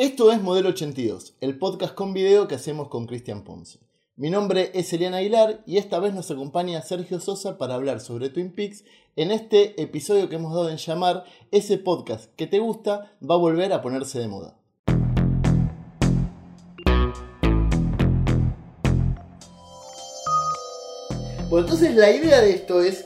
Esto es Modelo 82, el podcast con video que hacemos con Cristian Ponce. Mi nombre es Eliana Aguilar y esta vez nos acompaña Sergio Sosa para hablar sobre Twin Peaks en este episodio que hemos dado en llamar Ese podcast que te gusta va a volver a ponerse de moda. Bueno, entonces la idea de esto es.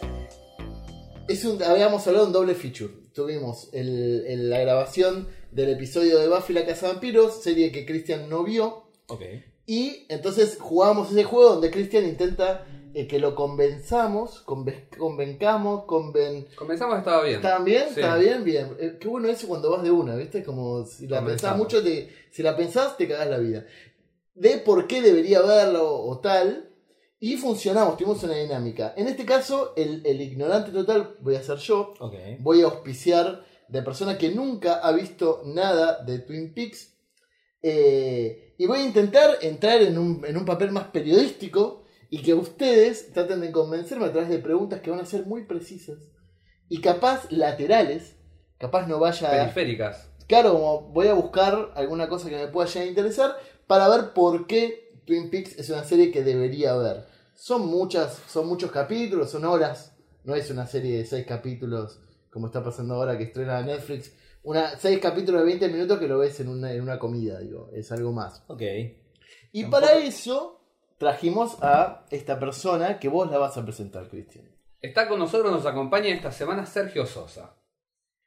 habíamos hablado de un doble feature. Tuvimos el- la grabación del episodio de Buffy la Casa de Vampiros, serie que Christian no vio. Ok. Y entonces jugamos ese juego donde Christian intenta eh, que lo convenzamos, conven- convencamos, conven... Comenzamos estaba bien. ¿Estaban bien? Sí. ¿Estaba bien? Bien. Eh, qué bueno eso cuando vas de una, ¿viste? Como si la pensás mucho, te, si la pensás, te cagás la vida. De por qué debería verlo o tal. Y funcionamos, tuvimos una dinámica. En este caso, el, el ignorante total voy a ser yo. Voy a auspiciar de persona que nunca ha visto nada de Twin Peaks. Eh, y voy a intentar entrar en un, en un papel más periodístico y que ustedes traten de convencerme a través de preguntas que van a ser muy precisas y capaz laterales. Capaz no vaya. Periféricas. Claro, como voy a buscar alguna cosa que me pueda llegar a interesar para ver por qué Twin Peaks es una serie que debería ver. Son muchas, son muchos capítulos, son horas. No es una serie de seis capítulos como está pasando ahora que estrena Netflix. Una, seis capítulos de 20 minutos que lo ves en una, en una comida, digo, es algo más. Ok. Y Tampoco- para eso trajimos a esta persona que vos la vas a presentar, Cristian. Está con nosotros, nos acompaña esta semana Sergio Sosa.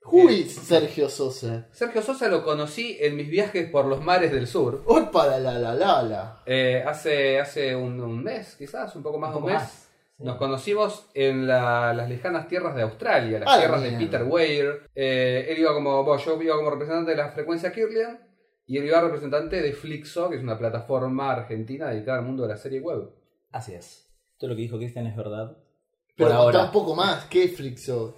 Who is Sergio Sosa? Sergio Sosa lo conocí en mis viajes por los mares del sur. ¡Opa, la la la la la! Eh, hace hace un, un mes, quizás, un poco más de un mes. más, sí. Nos conocimos en la- las lejanas tierras de Australia, las Ah, tierras de. Peter Weir. Eh, él iba como, bueno, yo iba como representante de la frecuencia Kirlian y él iba representante de Flixo, que es una plataforma argentina dedicada al mundo de la serie web. Así es. Todo lo que dijo Cristian es verdad. Pero Por ahora. contá un poco más, ¿qué Flixo?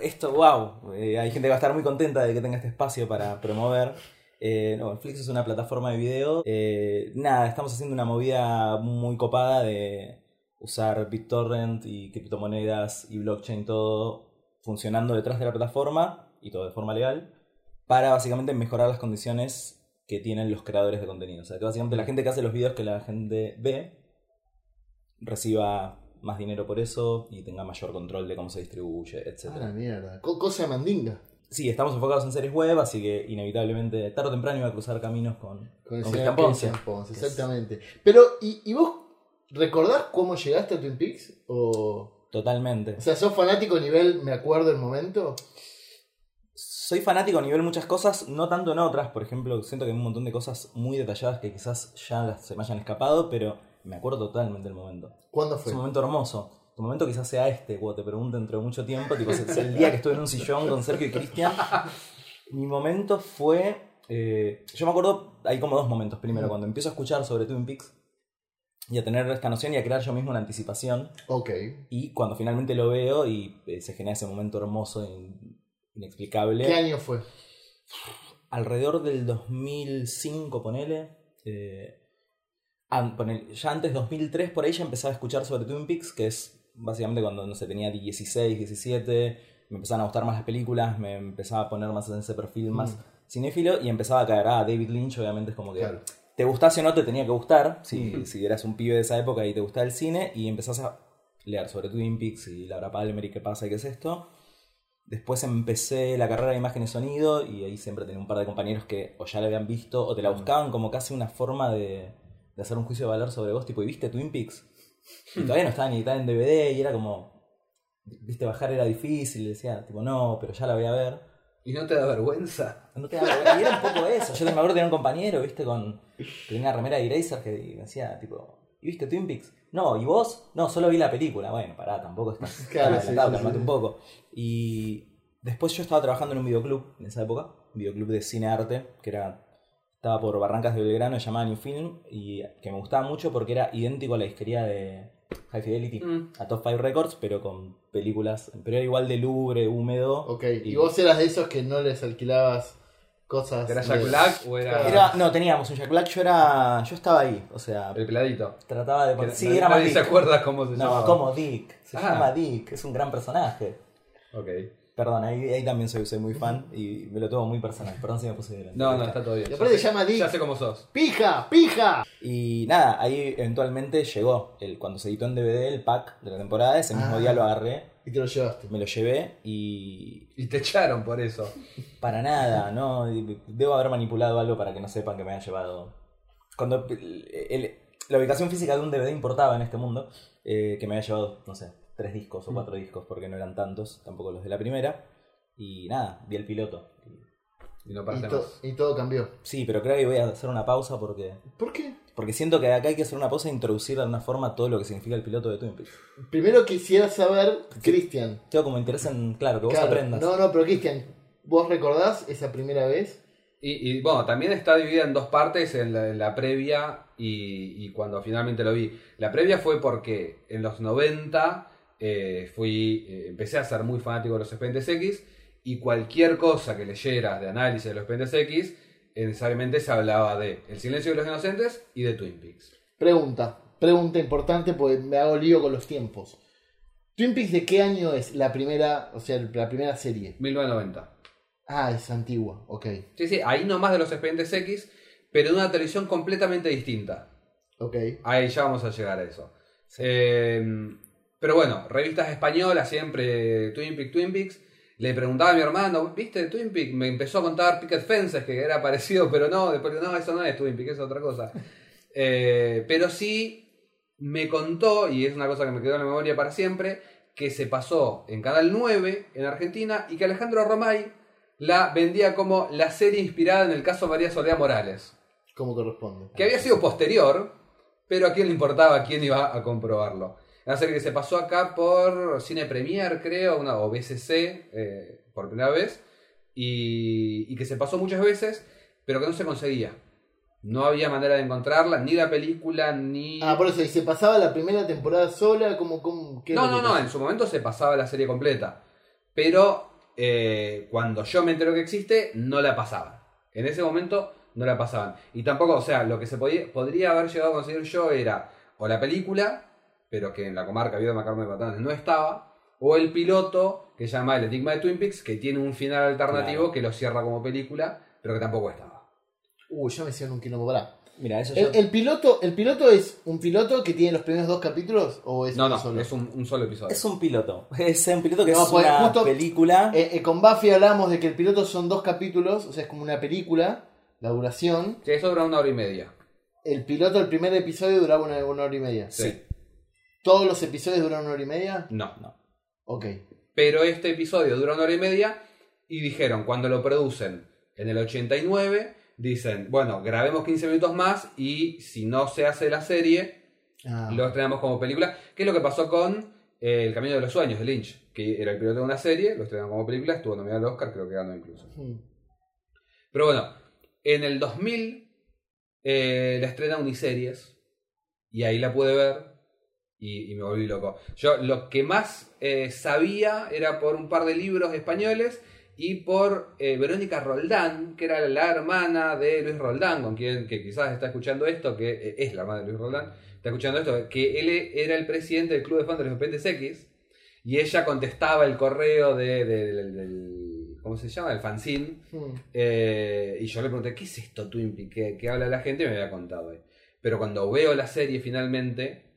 Esto, wow. eh, hay gente que va a estar muy contenta de que tenga este espacio para promover. Eh, no, Flix es una plataforma de video. Eh, nada, estamos haciendo una movida muy copada de usar BitTorrent y criptomonedas y blockchain, todo funcionando detrás de la plataforma y todo de forma legal, para básicamente mejorar las condiciones que tienen los creadores de contenido. O sea, que básicamente la gente que hace los videos que la gente ve reciba más dinero por eso y tenga mayor control de cómo se distribuye, etc. Ah, mierda. Co- cosa mandinga. Sí, estamos enfocados en series web, así que inevitablemente tarde o temprano iba a cruzar caminos con, Con con Cristian Ponce. Exactamente. Pero, ¿y, y vos recordás cómo llegaste a Twin Peaks? O, Totalmente. o sea, ¿sos fanático a nivel, me acuerdo el momento? Soy fanático a nivel muchas cosas, no tanto en otras. Por ejemplo, siento que hay un montón de cosas muy detalladas que quizás ya se me hayan escapado, pero me acuerdo totalmente del momento. ¿Cuándo Es fue? un momento hermoso. Tu momento quizás sea este, cuando te pregunto dentro de mucho tiempo, tipo, es es el día que estuve en un sillón con Sergio y Cristian. Mi momento fue. eh, yo me acuerdo, hay como dos momentos. Primero, cuando empiezo a escuchar sobre Twin Peaks y a tener esta noción y a crear yo mismo una anticipación. Ok. Y cuando finalmente lo veo y eh, se genera ese momento hermoso e inexplicable. ¿Qué año fue? Alrededor del 2005, ponele. eh, an- ponele, ya antes 2003 por ahí ya empezaba a escuchar sobre Twin Peaks, que es básicamente cuando no sé, tenía 16, 17, me empezaban a gustar más las películas, me empezaba a poner más en ese perfil más Mm. cinéfilo y empezaba a caer. Ah, David Lynch obviamente es como que Claro. Te gustase o no te tenía que gustar, si, Mm. si eras un pibe de esa época y te gustaba el cine, y empezás a leer sobre Twin Peaks y Laura Palmer y qué pasa y qué es esto. Después empecé la carrera de imagen y sonido y ahí siempre tenía un par de compañeros que o ya la habían visto o te la buscaban como casi una forma de, de hacer un juicio de valor sobre vos, tipo, ¿y viste Twin Peaks? Y todavía no estaba ni editada en DVD y era como, viste, bajar era difícil, decía, tipo, no, pero ya la voy a ver. ¿Y no te da vergüenza? No te da vergüenza. Y era un poco eso. Yo me acuerdo tener un compañero, viste, con que tenía una remera de Eraser que decía, tipo, ¿y viste Twin Peaks? No, ¿y vos? No, solo vi la película. Bueno, pará, tampoco estás Claro, sí, sí, un poco. Y después yo estaba trabajando en un videoclub en esa época, un videoclub de cine arte, que era estaba por Barrancas de Belgrano, se llamaba New Film, y que me gustaba mucho porque era idéntico a la disquería de High Fidelity, Mm. a Top 5 Records, pero con películas, pero era igual de lubre, húmedo. Ok. ¿Y vos eras de esos que no les alquilabas cosas? ¿Era de- Jack Black o era, Era, no, teníamos un Jack Black, yo era. Yo estaba ahí, o sea, el peladito? trataba de. Sí, nadie- era más nadie se acuerda cómo se No, llamaba. como Dick. Se Ah. llama Dick, es un gran personaje. Ok. Perdón, ahí, ahí también soy, soy muy fan y me lo tomo muy personal. Perdón si me puse delante. No, no, está todo bien. Y aparte sé- llama Dick. Ya sé cómo sos. ¡Pija! ¡Pija! Y nada, ahí eventualmente llegó. El, cuando se editó en DVD el pack de la temporada, ese mismo Ah. día lo agarré, Y te lo llevaste. me lo llevé y Y te echaron por eso. para nada, ¿no? Debo haber manipulado algo para que no sepan que me haya llevado. Cuando el- el- la ubicación física de un DVD importaba en este mundo, eh, que me había llevado, no sé, tres discos o cuatro discos, porque no eran tantos, tampoco los de la primera. Y nada, vi el piloto. Y no Y, paraste to- más. y todo cambió. Sí, pero creo que voy a hacer una pausa porque. ¿Por qué? Porque siento que acá hay que hacer una pausa e introducir de alguna forma todo lo que significa el piloto de Twin Peaks. Primero quisiera saber, Cristian. Tengo como interés en, claro, que vos aprendas. No, no, pero Cristian, ¿vos recordás esa primera vez? Y, y, bueno, también está dividida en dos partes, en la, en la previa y, y cuando finalmente lo vi. La previa fue porque en los 90 eh, fui, eh, empecé a ser muy fanático de los expedientes X y cualquier cosa que leyeras de análisis de los expedientes X, necesariamente se hablaba de El silencio de los inocentes y de Twin Peaks. Pregunta, pregunta importante porque me hago lío con los tiempos. ¿Twin Peaks de qué año es la primera, o sea, la primera serie? 1990. Ah, es antigua, ok, Sí, sí, ahí nomás de los expedientes X, pero de una televisión completamente distinta. ok. Ahí ya vamos a llegar a eso. Eh, pero bueno, revistas españolas, siempre Twin Peaks, Twin Peaks. Le preguntaba a mi hermano, ¿viste Twin Peaks? Me empezó a contar Picket Fences, que era parecido, pero no, después no, eso no es Twin Peaks, es otra cosa. Eh, pero sí me contó, y es una cosa que me quedó en la memoria para siempre, que se pasó en Canal 9 en Argentina y que Alejandro Romay la vendía como la serie inspirada en el caso María Soledad Morales. ¿Cómo corresponde? Que había sido posterior, pero a quién le importaba, quién iba a comprobarlo. Una serie que se pasó acá por Cine Premier, creo, una, o BCC, eh, por primera vez, y, y que se pasó muchas veces, pero que no se conseguía. No había manera de encontrarla, ni la película, ni... Ah, por eso, y se pasaba la primera temporada sola, como, como ¿qué No, no, no, en su momento se pasaba la serie completa. Pero eh, cuando yo me entero que existe, no la pasaban. En ese momento no la pasaban. Y tampoco, o sea, lo que se podía, podría haber llegado a conseguir yo era o la película, pero que en la comarca Vida Macarme de Patanes no estaba, o el piloto que se llama El Enigma de Twin Peaks, que tiene un final alternativo Claro. que lo cierra como película, pero que tampoco estaba. Uy, ya me hicieron un quilombo, pará. Mira, eso ya. ¿El, el piloto, ¿El piloto es un piloto que tiene los primeros dos capítulos o es No, no, solo? es un, un solo episodio. Es un piloto. Es un piloto que No, es pues, una justo- película. Eh, eh, con Buffy hablamos de que el piloto son dos capítulos, o sea, es como una película, la duración. Sí, eso dura una hora y media. El piloto, el primer episodio duraba una, una hora y media. Sí. ¿Todos los episodios duran una hora y media? No. No. Ok. Pero este episodio dura una hora y media y dijeron, cuando lo producen en el 89, dicen, bueno, grabemos 15 minutos más y si no se hace la serie, Ah, lo estrenamos como película, que es lo que pasó con eh, El Camino de los Sueños de Lynch, que era el piloto de una serie, lo estrenaron como película, estuvo nominado al Oscar, creo que ganó incluso. hmm. Pero bueno, en el 2000 eh, la estrena Uniseries y ahí la pude ver y, y me volví loco. Yo lo que más eh, sabía era por un par de libros españoles y por eh, Verónica Roldán, que era la hermana de Luis Roldán, con quien que quizás está escuchando esto, que eh, es la hermana de Luis Roldán, está escuchando esto, que él era el presidente del Club de Fans de los Expedientes X y ella contestaba el correo de, de- del- del- ¿cómo se llama? El fanzine Hmm. eh, y yo le pregunté, ¿qué es esto Twin Peaks? ¿Qué, qué habla la gente? Y me había contado. Pero cuando veo la serie finalmente,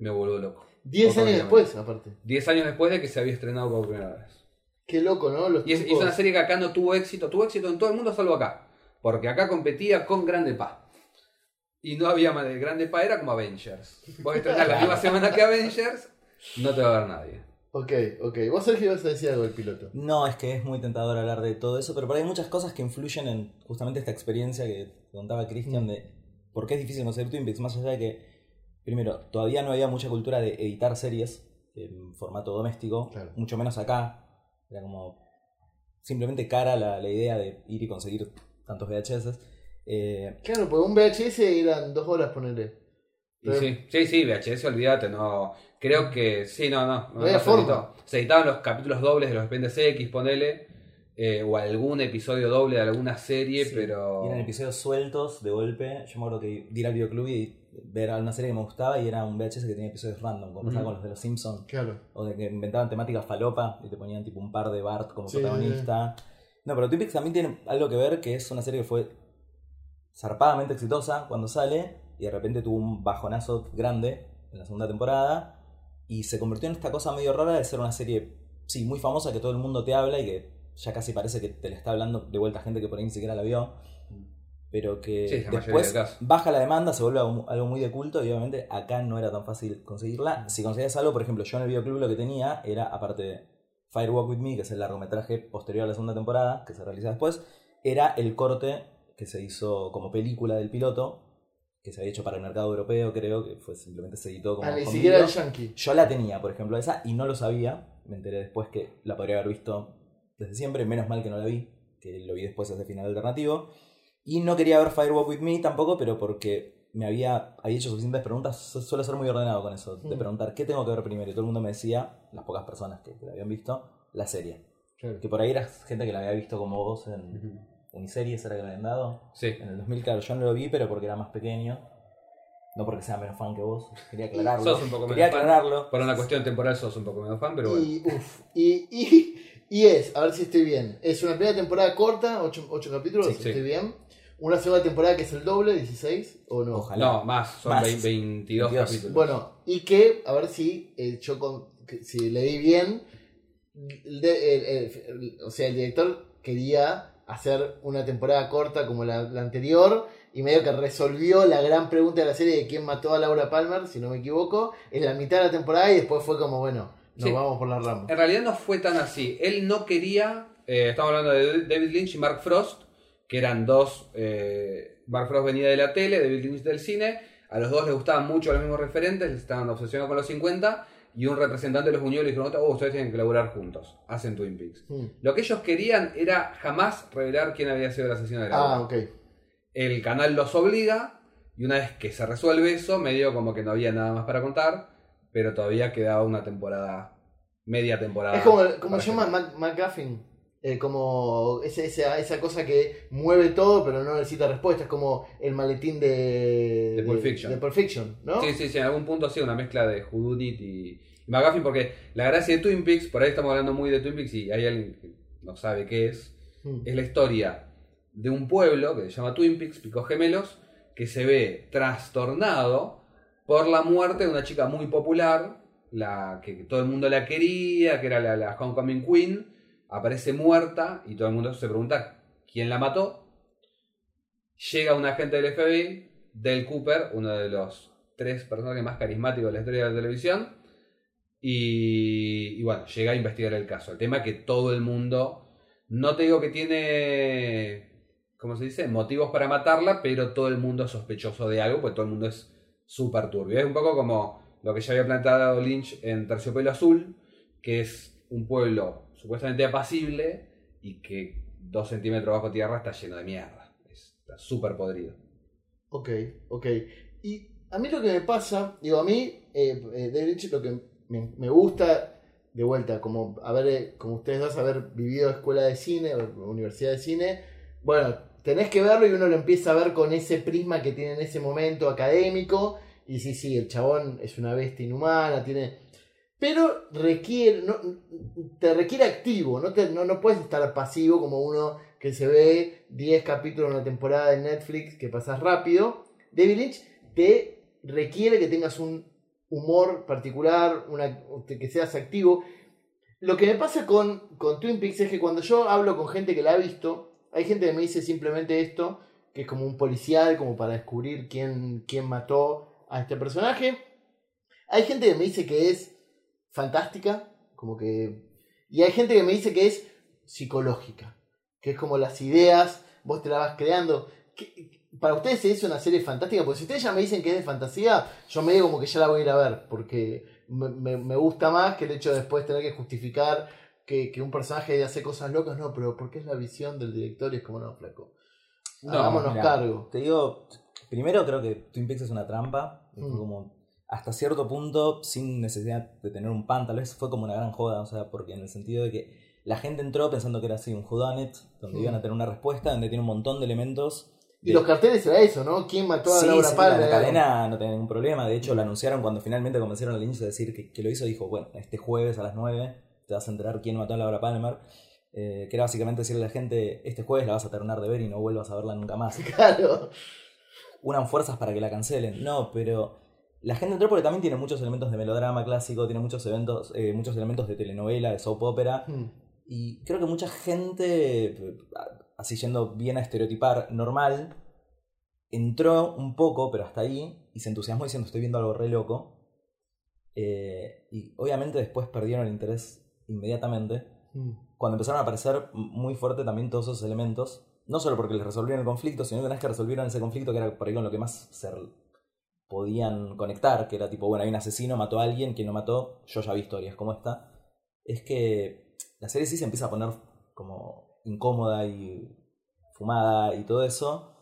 me vuelvo loco. Diez años después, aparte. Diez años después de que se había estrenado por primera vez. Qué loco, ¿no? Los Y es, y es tiempos- una serie que acá no tuvo éxito. Tuvo éxito en todo el mundo salvo acá. Porque acá competía con Grande Pa. Y no había más de Grande Pa, era como Avengers. Vos estrenás la misma semana que Avengers, no te va a ver nadie. Ok, ok. Vos, Sergio, ibas a decir algo del piloto. No, es que es muy tentador hablar de todo eso, pero por ahí hay muchas cosas que influyen en justamente esta experiencia que contaba Cristian de por qué es difícil conseguir Twin Peaks, más allá de que, primero, todavía no había mucha cultura de editar series en formato doméstico, Claro. mucho menos acá. Era como simplemente cara la, la idea de ir y conseguir tantos VHS. Eh, Claro, pues un VHS eran dos horas, ponerle. Sí, sí, sí, VHS, olvídate, no. Creo que sí, no, no. No forma. editó. Se editaban los capítulos dobles de los X, ponele. Eh, o algún episodio doble de alguna serie, Sí, pero... Y eran episodios sueltos de golpe. Yo me acuerdo que ir al videoclub y ver una serie que me gustaba y era un VHS que tenía episodios random, como pasaba con los de los Simpsons. Claro. O de que inventaban temáticas falopa y te ponían tipo un par de Bart como Sí, protagonista. No, pero Twin Peaks también tiene algo que ver que es una serie que fue zarpadamente exitosa cuando sale y de repente tuvo un bajonazo grande en la segunda temporada y se convirtió en esta cosa medio rara de ser una serie, sí, muy famosa que todo el mundo te habla y que ya casi parece que te le está hablando de vuelta gente que por ahí ni siquiera la vio. Pero que Sí, después baja la demanda, se vuelve algo muy de culto y obviamente acá no era tan fácil conseguirla. Si conseguías algo, por ejemplo, yo en el videoclub lo que tenía era, aparte de Firewalk With Me, que es el largometraje posterior a la segunda temporada, que se realiza después, era el corte que se hizo como película del piloto, que se había hecho para el mercado europeo, creo, que fue simplemente se editó como... Ah, ni siquiera el yankee. Yo la tenía, por ejemplo, esa, y no lo sabía. Me enteré después que la podría haber visto desde siempre, menos mal que no la vi, que lo vi después ese final alternativo. Y no quería ver Firewalk With Me tampoco, pero porque me había, había hecho suficientes preguntas, su- suelo ser muy ordenado con eso, de Mm. preguntar qué tengo que ver primero. Y todo el mundo me decía, las pocas personas que, la habían visto, la serie. Claro. Que por ahí era gente que la había visto como vos en. Uniseries, era que la habían dado. Sí. En el 2000, claro, yo no lo vi, pero porque era más pequeño. No porque sea menos fan que vos. Quería aclararlo. Sos un poco Quería menos fan. aclararlo. Por una cuestión temporal sos un poco menos fan, pero bueno. Y, uf, y, y, y es, a ver si estoy bien. Es una primera temporada corta, 8, capítulos, Sí, si sí. estoy bien. Una segunda temporada que es el doble, 16, o no. Ojalá. No, más, son Más. 20 22 22. capítulos. Bueno, y que, a ver si eh, yo con, si leí bien, el de- el- el- el- o sea, el director quería hacer una temporada corta como la, la anterior y medio que resolvió la gran pregunta de la serie de quién mató a Laura Palmer, si no me equivoco, en la mitad de la temporada y después fue como, bueno, nos Sí. vamos por la rama. En realidad no fue tan así. Él no quería. eh, estamos hablando de David Lynch y Mark Frost, que eran dos. eh, Mark Frost venía de la tele, David Lynch del cine. A los dos les gustaban mucho los mismos referentes, estaban obsesionados con los 50. Y un representante los unió y le dijo: oh, ustedes tienen que laburar juntos. Hacen Twin Peaks. Hmm. Lo que ellos querían era jamás revelar quién había sido el asesino de Laura. Ah, ok. El canal los obliga. Y una vez que se resuelve eso, medio como que no había nada más para contar. Pero todavía quedaba una temporada. Media temporada. Es como, como se llama Mac- McGuffin. Eh, como ese- esa, esa cosa que mueve todo pero no necesita respuesta. Es como el maletín de, De Pulp Fiction. de Pulp Fiction, ¿no? Sí, sí, sí, en algún punto ha sido una mezcla de Whodunit y McGuffin, porque la gracia de Twin Peaks, por ahí estamos hablando muy de Twin Peaks y hay alguien que no sabe qué es, Mm. es la historia de un pueblo que se llama Twin Peaks, Picos Gemelos, que se ve trastornado por la muerte de una chica muy popular, la que todo el mundo la quería, que era la, la Homecoming Queen, aparece muerta y todo el mundo se pregunta quién la mató. Llega un agente del FBI, Del Cooper, uno de los tres personajes más carismáticos de la historia de la televisión, y, y bueno, llega a investigar el caso. El tema es que todo el mundo, no te digo que tiene, ¿cómo se dice?, motivos para matarla, pero todo el mundo es sospechoso de algo, pues todo el mundo es súper turbio. Es un poco como lo que ya había planteado Lynch en Terciopelo Azul, que es un pueblo supuestamente apacible y que dos centímetros bajo tierra está lleno de mierda. Está súper podrido. Ok, ok. Y a mí lo que me pasa, digo, a mí, eh, eh, David Lynch, lo que me, me gusta, de vuelta, como haber, eh, como ustedes dos, haber vivido escuela de cine o universidad de cine, bueno, tenés que verlo y uno lo empieza a ver con ese prisma que tiene en ese momento académico. Y sí, sí, el chabón es una bestia inhumana, tiene. Pero requiere, no, te requiere activo, no, te, no, no puedes estar pasivo como uno que se ve 10 capítulos en una temporada de Netflix que pasas rápido. David Lynch te requiere que tengas un humor particular, una, que seas activo. Lo que me pasa con, con Twin Peaks es que cuando yo hablo con gente que la ha visto, hay gente que me dice simplemente esto, que es como un policial, como para descubrir quién, quién mató a este personaje. Hay gente que me dice que es fantástica, como que... Y hay gente que me dice que es psicológica, que es como las ideas, vos te las vas creando. ¿Qué- para ustedes es una serie fantástica, porque si ustedes ya me dicen que es de fantasía, yo me digo como que ya la voy a ir a ver, porque me, me- me gusta más que el hecho de después tener que justificar que, que un personaje hace cosas locas, no, pero porque es la visión del director y es como, no, flaco. No, Hagámonos Mirá, cargo. Te digo, primero creo que Twin Peaks es una trampa. Mm. como hasta cierto punto sin necesidad de tener un pan. Tal vez fue como una gran joda, o sea, porque en el sentido de que la gente entró pensando que era así un whodunit, donde Mm. iban a tener una respuesta, donde tiene un montón de elementos. Y de- los carteles era eso, ¿no? ¿Quién mató a Sí, Laura sí, Palmer? la cadena no tenía ningún problema. De hecho, lo anunciaron cuando finalmente convencieron a Lynch de decir que, que lo hizo. Dijo, bueno, este jueves a las 9 te vas a enterar quién mató a Laura Palmer. Eh, que era básicamente decirle a la gente, este jueves la vas a terminar de ver y no vuelvas a verla nunca más. Claro. Unan fuerzas para que la cancelen. No, pero la gente entró porque también tiene muchos elementos de melodrama clásico, tiene muchos eventos, eh, muchos elementos de telenovela, de soap opera. Mm. Y creo que mucha gente, así yendo bien a estereotipar, normal, entró un poco, pero hasta ahí, y se entusiasmó diciendo estoy viendo algo re loco. Eh, y obviamente después perdieron el interés inmediatamente. Mm. Cuando empezaron a aparecer muy fuerte también todos esos elementos, no solo porque les resolvieron el conflicto, sino que una vez que resolvieron ese conflicto, que era por ahí con lo que más se podían conectar, que era tipo, bueno, hay un asesino, mató a alguien, quien lo mató, yo ya vi historias como esta, es que la serie sí se empieza a poner como incómoda y fumada y todo eso,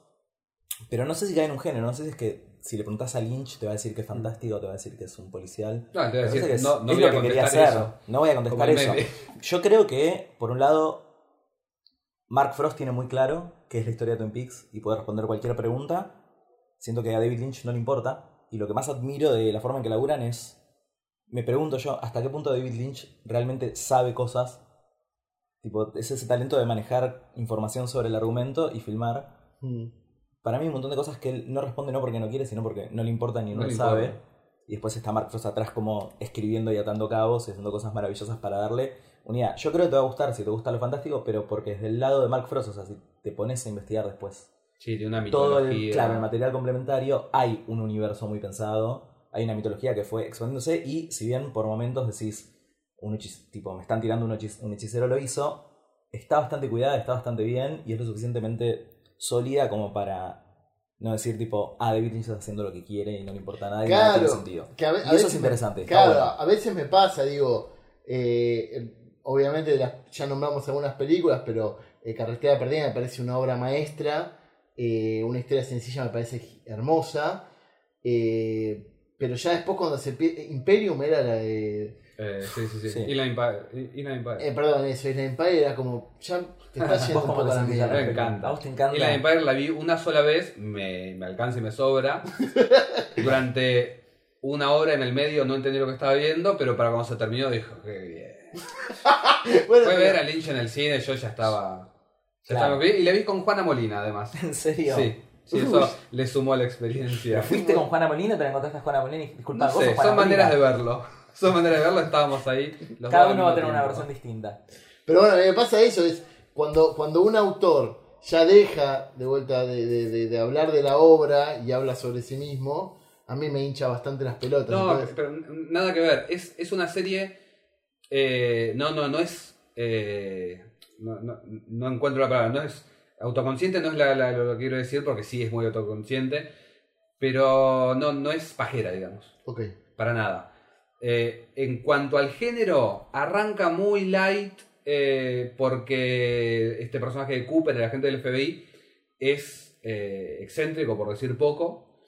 pero no sé si cae en un género, no sé si es que si le preguntas a Lynch te va a decir que es fantástico, te va a decir que es un policial. No, te voy a decir, que es, no, no es voy lo a que quería contestar hacer. eso. No voy a contestar eso. Yo creo que, por un lado, Mark Frost tiene muy claro qué es la historia de Twin Peaks y puede responder cualquier pregunta. Siento que a David Lynch no le importa. Y lo que más admiro de la forma en que laburan es. Me pregunto yo, ¿hasta qué punto David Lynch realmente sabe cosas? Tipo, es ese talento de manejar información sobre el argumento y filmar. Mm. Para mí, un montón de cosas que él no responde no porque no quiere, sino porque no le importa ni no, lo le sabe. importa. Y después está Mark Frost atrás como escribiendo y atando cabos y haciendo cosas maravillosas para darle unidad. Yo creo que te va a gustar si te gusta lo fantástico, pero porque es del lado de Mark Frost, o sea, si te pones a investigar después Sí, tiene una todo mitología. el, claro, el material complementario, hay un universo muy pensado, hay una mitología que fue expandiéndose y si bien por momentos decís, un hechiz- tipo, me están tirando un, hechiz- un hechicero lo hizo, está bastante cuidada, está bastante bien y es lo suficientemente sólida como para no decir tipo, ah, David Lynch está haciendo lo que quiere y no le importa nada y nada Claro. tiene sentido. Que a Y eso veces es me- interesante. está Claro, bueno. a veces me pasa, digo, eh, obviamente las- ya nombramos algunas películas, pero eh, Carretera Perdida me parece una obra maestra, eh, una historia sencilla me parece hermosa, pero ya después cuando se... Imperium era la de... Eh, sí, sí, sí. Sí. Inland Empire. Eh, perdón, eso, Isla Empire era como... Ya te está yendo ¿Vos un poco la mierda. Me encanta. ¿A vos te encanta? Inland Empire la vi una sola vez, me, me alcanza y me sobra. Durante una hora en el medio no entendí lo que estaba viendo, pero para cuando se terminó dijo, qué bien. Bueno, Fue pero- ver a Lynch en el cine, yo ya estaba... ya Claro. estaba bien. Y la vi con Juana Molina, además. ¿En serio? Sí, sí, eso le sumó a la experiencia. ¿Fuiste con Juana Molina? ¿Te la encontraste a Juana Molina? y- Disculpa, No vos sé, sos Juana son maneras de verlo. Son maneras de verlo, estábamos ahí. los Cada uno va a tener una versión distinta. Pero bueno, mí me pasa eso, es cuando, cuando un autor ya deja de vuelta de, de- de- de hablar de la obra y habla sobre sí mismo, a mí me hincha bastante las pelotas. No, entonces- pero nada que ver. Es, es una serie. eh, no, no, no es. eh, no, no, no encuentro la palabra. No es. Autoconsciente no es la, la- lo que quiero decir porque sí es muy autoconsciente. Pero no, no es pajera, digamos. Ok. Para nada. Eh, en cuanto al género, arranca muy light. eh, porque este personaje de Cooper, el agente del FBI, es eh, excéntrico, por decir poco.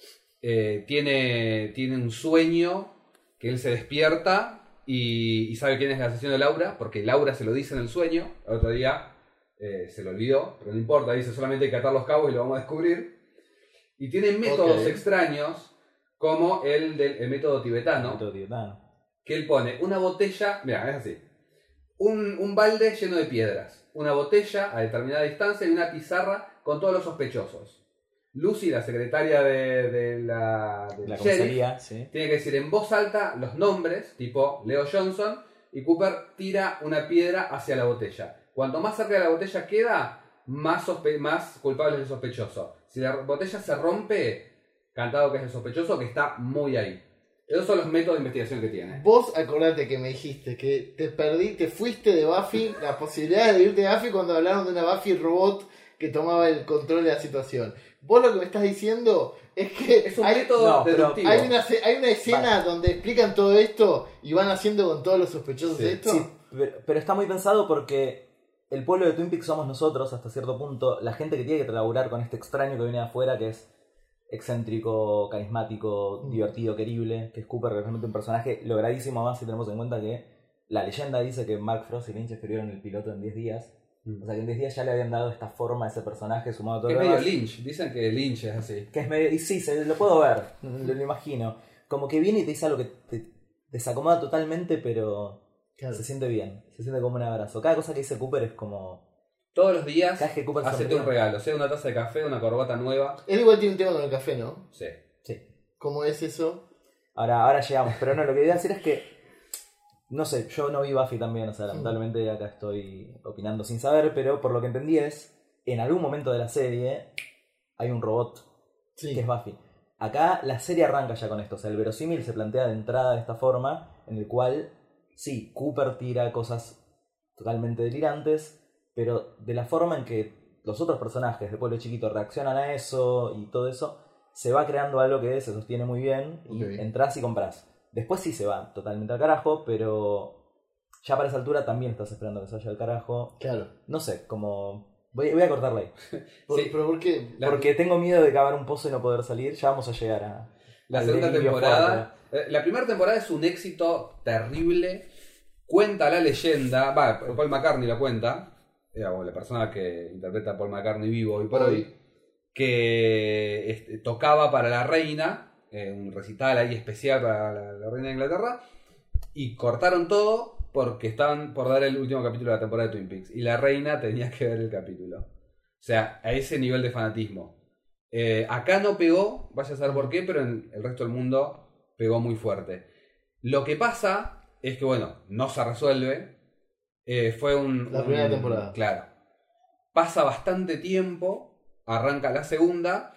Tiene, tiene un sueño que él se despierta y, y sabe quién es la asesino de Laura, porque Laura se lo dice en el sueño. El otro día eh, se lo olvidó, pero no importa, dice solamente hay que atar los cabos y lo vamos a descubrir. Y tiene métodos extraños, como el del el método tibetano Método tibetano. que él pone una botella, mira, es así, un, un balde lleno de piedras, una botella a determinada distancia y una pizarra con todos los sospechosos. Lucy, la secretaria de, de la, sheriff, sí. tiene que decir en voz alta los nombres, tipo Leo Johnson, y Cooper tira una piedra hacia la botella. Cuanto más cerca de la botella queda, más, sospe- más culpable es el sospechoso. Si la botella se rompe, cantado que es el sospechoso, que está muy ahí. Esos son los métodos de investigación que tiene. Vos acordate que me dijiste que te perdí, te fuiste de Buffy, la posibilidad de irte de Buffy cuando hablaron de una Buffy robot que tomaba el control de la situación. Vos lo que me estás diciendo es que Es un hay, método no, pero deductivo. hay una, se- hay una escena donde explican todo esto y van haciendo con todos los sospechosos Sí. de esto. Sí, pero, pero está muy pensado porque el pueblo de Twin Peaks somos nosotros hasta cierto punto, la gente que tiene que laburar con este extraño que viene de afuera, que es excéntrico, carismático, Mm. divertido, querible, que es Cooper, que es realmente un personaje logradísimo más si tenemos en cuenta que la leyenda dice que Mark Frost y Lynch escribieron el piloto en 10 días. Mm. O sea que en 10 días ya le habían dado esta forma a ese personaje sumado a todo Que es lo medio demás. Lynch, dicen que Lynch es así. Que es medio. Y sí, se, lo puedo ver, lo, lo imagino. Como que viene y te dice algo que te desacomoda totalmente, pero Claro. se siente bien. Se siente como un abrazo. Cada cosa que dice Cooper es como. Todos los días, Cada vez que Cooper hacete un regalo, sea una taza de café, una corbata nueva. Él igual tiene un tema con el café, ¿no? Sí. Sí. ¿Cómo es eso? Ahora, ahora llegamos. Pero no, lo que quería decir es que. No sé, yo no vi Buffy también, o sea, lamentablemente acá estoy opinando sin saber, pero por lo que entendí es. En algún momento de la serie hay un robot Sí. que es Buffy. Acá la serie arranca ya con esto, o sea, el verosímil se plantea de entrada de esta forma, en el cual, sí, Cooper tira cosas totalmente delirantes, pero de la forma en que los otros personajes de Pueblo Chiquito reaccionan a eso y todo eso, se va creando algo que se sostiene muy bien y entras y compras. Después sí se va totalmente al carajo, pero ya para esa altura también estás esperando que se vaya al carajo. Claro. No sé, como... Voy, voy a cortarla ahí. Sí. ¿Pero por qué? Porque tengo miedo de cavar un pozo y no poder salir. Ya vamos a llegar a. La segunda temporada. eh, La primera temporada es un éxito terrible. Cuenta la leyenda. Va, Paul McCartney la cuenta. digamos, la persona que interpreta a Paul McCartney vivo hoy por Hoy. hoy. Que este, tocaba para la reina. eh, un recital ahí especial para la, la reina de Inglaterra. Y cortaron todo porque estaban por dar el último capítulo de la temporada de Twin Peaks. Y la reina tenía que ver el capítulo. O sea, a ese nivel de fanatismo. Eh, acá no pegó, vaya a saber por qué, pero en el resto del mundo pegó muy fuerte. Lo que pasa es que, bueno, no se resuelve. Eh, fue un. La un- primera temporada. Claro. Pasa bastante tiempo, arranca la segunda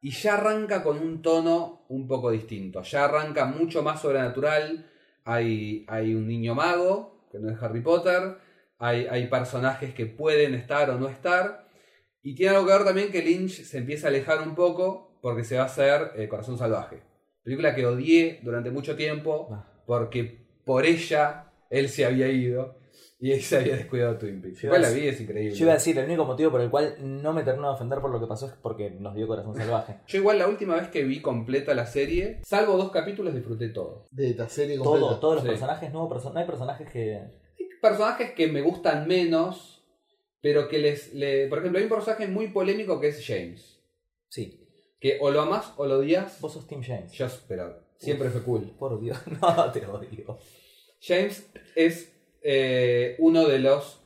y ya arranca con un tono un poco distinto. Ya arranca mucho más sobrenatural. Hay, hay un niño mago, que no es Harry Potter. Hay, hay personajes que pueden estar o no estar. Y tiene algo que ver también que Lynch se empieza a alejar un poco porque se va a hacer eh, Corazón Salvaje. Película que odié durante mucho tiempo porque por ella él se había ido y él se había descuidado de Twin Peaks. Yo Igual iba la a vi, es increíble. Yo iba a decir, el único motivo por el cual no me termino de ofender por lo que pasó es porque nos dio corazón salvaje. Yo igual la última vez que vi completa la serie, salvo dos capítulos, disfruté todo. De la serie completa. Todo, todos los Sí. personajes, no, no hay personajes que. Hay personajes que me gustan menos, pero que les... le- Por ejemplo, hay un personaje muy polémico que es James. Sí. Que o lo amás o lo odias. Vos sos Tim James. Yo, pero siempre fue cool. Por Dios, no te odio. James es eh, uno de los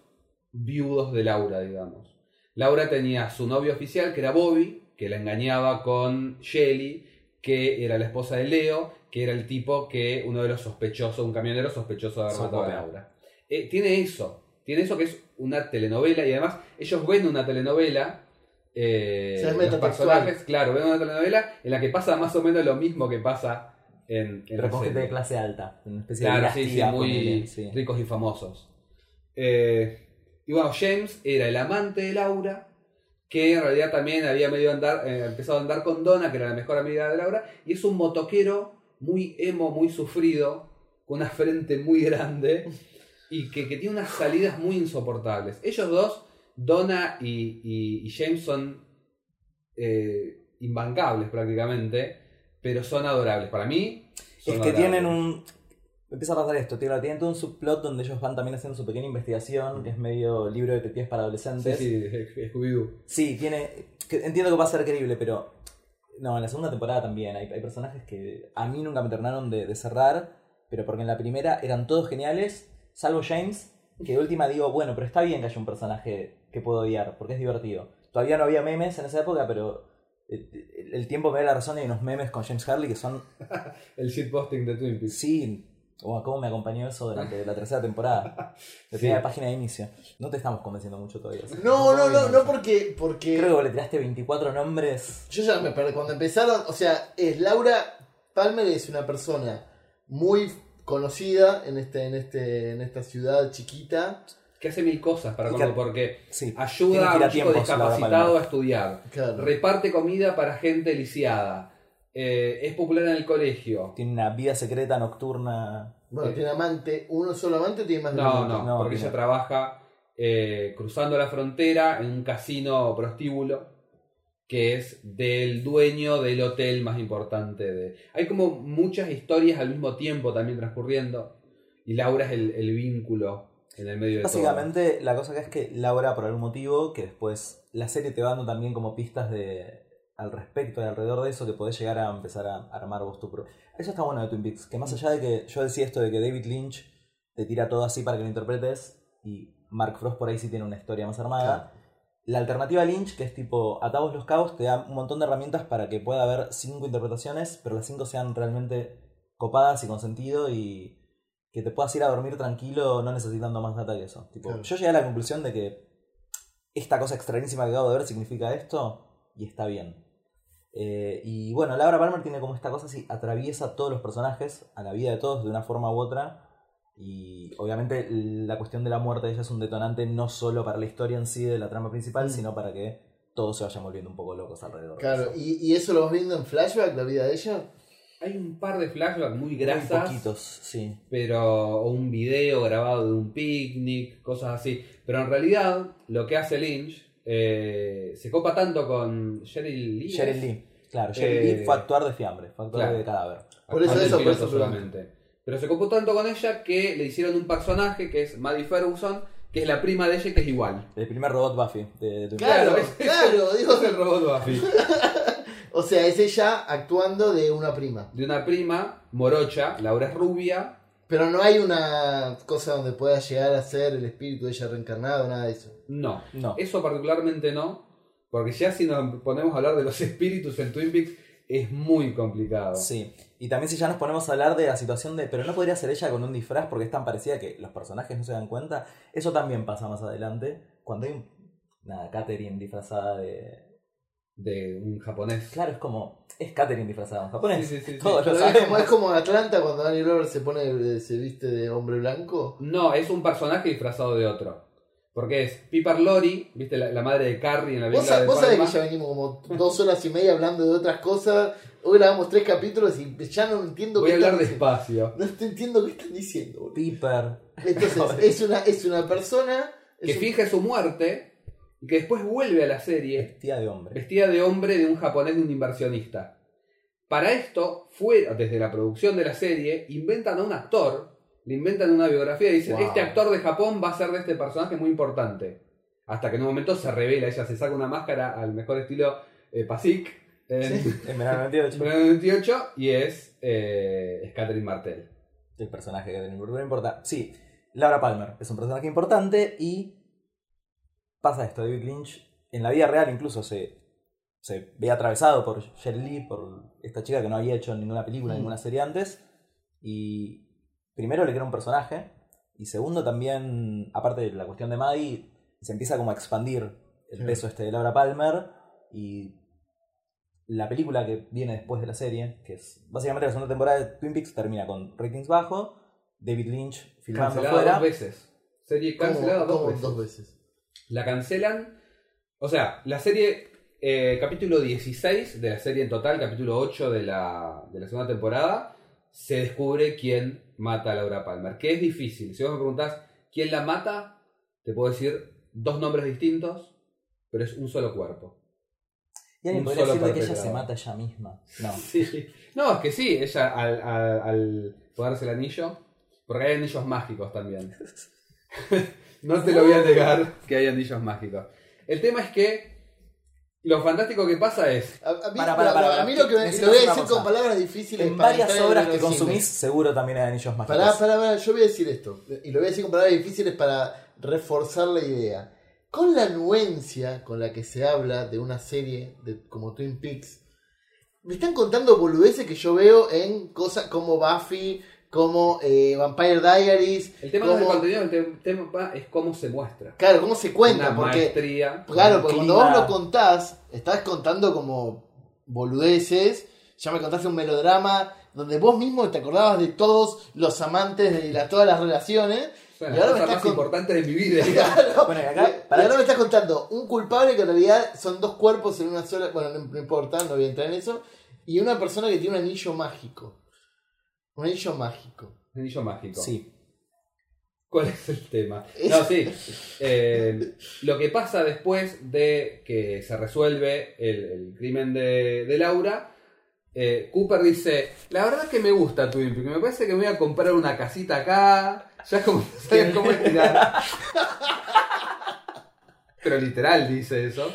viudos de Laura, digamos. Laura tenía su novio oficial, que era Bobby, que la engañaba con Shelly, que era la esposa de Leo, que era el tipo que uno de los sospechosos, un camionero sospechoso de haber matado a. Laura. Eh, tiene eso, tiene eso que es una telenovela y además ellos ven una telenovela. eh, los personajes, claro, ven una telenovela en la que pasa más o menos lo mismo que pasa en, en Pero gente de clase alta. Una especie de Claro, sí, sí, dinastía, muy sí. ricos y famosos. Eh, y bueno, James era el amante de Laura, que en realidad también había medio andar, eh, empezado a andar con Donna, que era la mejor amiga de Laura, y es un motoquero muy emo, muy sufrido, con una frente muy grande, y que, que tiene unas salidas muy insoportables. Ellos dos, Donna y, y- y James, son eh, imbancables prácticamente, pero son adorables. Para mí, son Es que adorables. tienen un. Empieza a pasar esto, tienen todo un subplot donde ellos van también haciendo su pequeña investigación, que es medio libro de detectives para Sí, adolescentes. sí, Scooby-Doo. Sí, tiene. entiendo que va a ser creíble, pero. No, en la segunda temporada también. Hay, hay personajes que a mí nunca me terminaron de, de cerrar, pero porque en la primera eran todos geniales, salvo James, que de última digo, bueno, pero está bien que haya un personaje que puedo odiar, porque es divertido. Todavía no había memes en esa época, pero eh, el, tiempo me da la razón y hay unos memes con James Harley que son. El shitposting de Twin Peaks. Sí. Oh, ¿Cómo me acompañó eso durante la tercera temporada? La primera página de inicio. No te estamos convenciendo mucho todavía. No, no, no, no porque. porque... Creo que le tiraste 24 nombres. Yo ya me perdí. Cuando empezaron, o sea, es Laura Palmer es una persona muy conocida en este, en este, en esta ciudad chiquita. Que hace mil cosas para comer, que- porque Sí. Ayuda a un chico discapacitado a estudiar. Claro. Reparte comida para gente lisiada. eh, es popular en el colegio. Tiene una vida secreta nocturna. Bueno, tiene amante, uno solo amante o tiene más de No, no, No, porque tiene- ella trabaja eh, cruzando la frontera en un casino prostíbulo que es del dueño del hotel más importante de... Hay como muchas historias al mismo tiempo también transcurriendo. y Laura es el, el vínculo en el medio de todo. Básicamente, la cosa que es que Laura, por algún motivo, que después la serie te va dando también como pistas de al respecto y alrededor de eso, que podés llegar a empezar a armar vos tu propio. Eso está bueno de Twin Peaks, que más allá de que yo decía esto de que David Lynch te tira todo así para que lo interpretes, y Mark Frost por ahí sí tiene una historia más armada. La alternativa a Lynch, que es tipo atavos los cabos, te da un montón de herramientas para que pueda haber cinco interpretaciones, pero las cinco sean realmente copadas y con sentido y que te puedas ir a dormir tranquilo no necesitando más data que eso. Tipo, Claro. Yo llegué a la conclusión de que esta cosa extrañísima que acabo de ver significa esto y está bien. Eh, y bueno, Laura Palmer tiene como esta cosa así, atraviesa todos los personajes, a la vida de todos de una forma u otra. Y obviamente la cuestión de la muerte de ella es un detonante no solo para la historia en sí de la trama principal, Mm. sino para que todos se vayan volviendo un poco locos alrededor. de Claro, eso. y, y eso lo vas viendo en flashback, la vida de ella. Hay un par de flashbacks muy Muy grasas, poquitos, sí. pero o un video grabado de un picnic, cosas así. Pero en realidad, lo que hace Lynch eh, se copa tanto con Sheryl Lee. Sheryl. Lee. Claro, Sheryl Eh, Lee fue actuar de fiambre, fue actuar claro. de cadáver. Por eso eso, por eso, solamente. Pero se copó tanto con ella que le hicieron un personaje que es Maddie Ferguson, que es la prima de ella y que es igual. El primer robot Buffy de, de Twin Claro, Peaks. claro, digo, es el robot Buffy. o sea, es ella actuando de una prima. De una prima, morocha, Laura es rubia. Pero no hay una cosa donde pueda llegar a ser el espíritu de ella reencarnado, nada de eso. No, No. eso particularmente no. Porque ya si nos ponemos a hablar de los espíritus en Twin Peaks, es muy complicado. Sí, y también si ya nos ponemos a hablar de la situación de, pero no podría ser ella con un disfraz porque es tan parecida que los personajes no se dan cuenta, eso también pasa más adelante, cuando hay un, nada, Catherine disfrazada de... De un japonés. Claro, es como, es Catherine disfrazada de un japonés, Sí, sí, sí, sí. todos lo Pero es como, es como Atlanta cuando Danny Glover se pone, se viste de hombre blanco. No, es un personaje disfrazado de otro. Porque es Piper Lori, ¿viste? La, la madre de Carrie en la Vos, película sa- de vos sabés que ya venimos como dos horas y media hablando de otras cosas. Hoy grabamos tres capítulos y ya no entiendo Voy a qué hablar están despacio. No te entiendo qué están diciendo. boludo. Piper. Entonces, es una, es una persona. es Que un- finge su muerte y que después vuelve a la serie Vestida de hombre. vestida de hombre de un japonés de un inversionista. Para esto, fuera, desde la producción de la serie, inventan a un actor, le inventan una biografía y dicen, Wow. este actor de Japón va a ser de este personaje muy importante. Hasta que en un momento se revela, ella se saca una máscara al mejor estilo eh, Pasic en En verano 98. 1998 y es, eh, es Catherine Martel. El personaje que tiene no importa. Sí, Laura Palmer es un personaje importante y pasa esto. David Lynch en la vida real incluso se, se ve atravesado por Sheryl Lee, por esta chica que no había hecho ninguna película, Mm. ninguna serie antes. Y primero le crea un personaje y segundo también, aparte de la cuestión de Maddie, se empieza como a expandir el Sí. peso este de Laura Palmer y la película que viene después de la serie, que es básicamente la segunda temporada de Twin Peaks, termina con ratings bajo, David Lynch filmando Cancelada fuera. dos veces. Serie ¿Cómo- cancelada dos cómo veces. dos veces? La cancelan. O sea, la serie, eh, capítulo 16 de la serie en total, capítulo 8 de la, de la segunda temporada, se descubre quién mata a Laura Palmer. Que es difícil. Si vos me preguntás quién la mata, te puedo decir dos nombres distintos, pero es un solo cuerpo. Y alguien podría decir de que ella se mata ella misma. No. Sí. No, es que sí, ella al, al, al ponerse el anillo, porque hay anillos mágicos también. no te lo voy a negar que hay anillos mágicos. El tema es que lo fantástico que pasa es A, a mí, Para, para, para, a mí lo que me, lo voy a decir con palabras difíciles. En para varias obras que consumís seguro también hay anillos mágicos. Pará, pará, pará, yo voy a decir esto. Y lo voy a decir con palabras difíciles para reforzar la idea. Con la anuencia con la que se habla de una serie de, como Twin Peaks, me están contando boludeces que yo veo en cosas como Buffy, como eh, Vampire Diaries. el tema no es el como- contenido, el te- tema es cómo se muestra. Claro, cómo se cuenta, Una porque maestría. Claro, porque cuando vos lo contás, estás contando como boludeces. Ya me contaste un melodrama donde vos mismo te acordabas de todos los amantes de la- todas las relaciones. Son y ahora me estás más con- importantes de mi vida. Claro. Bueno, acá, y ahora me estás contando un culpable que en realidad son dos cuerpos en una sola. Bueno, no, no importa, no voy a entrar en eso. Y una persona que tiene un anillo mágico. Un anillo mágico. Anillo mágico. Sí. ¿Cuál es el tema? No, sí. Eh, lo que pasa después de que se resuelve el, el crimen de, de Laura eh, Cooper dice, la verdad es que me gusta Twin Peaks, me parece que me voy a comprar una casita acá, ya como sabes cómo estirar. Pero literal dice eso.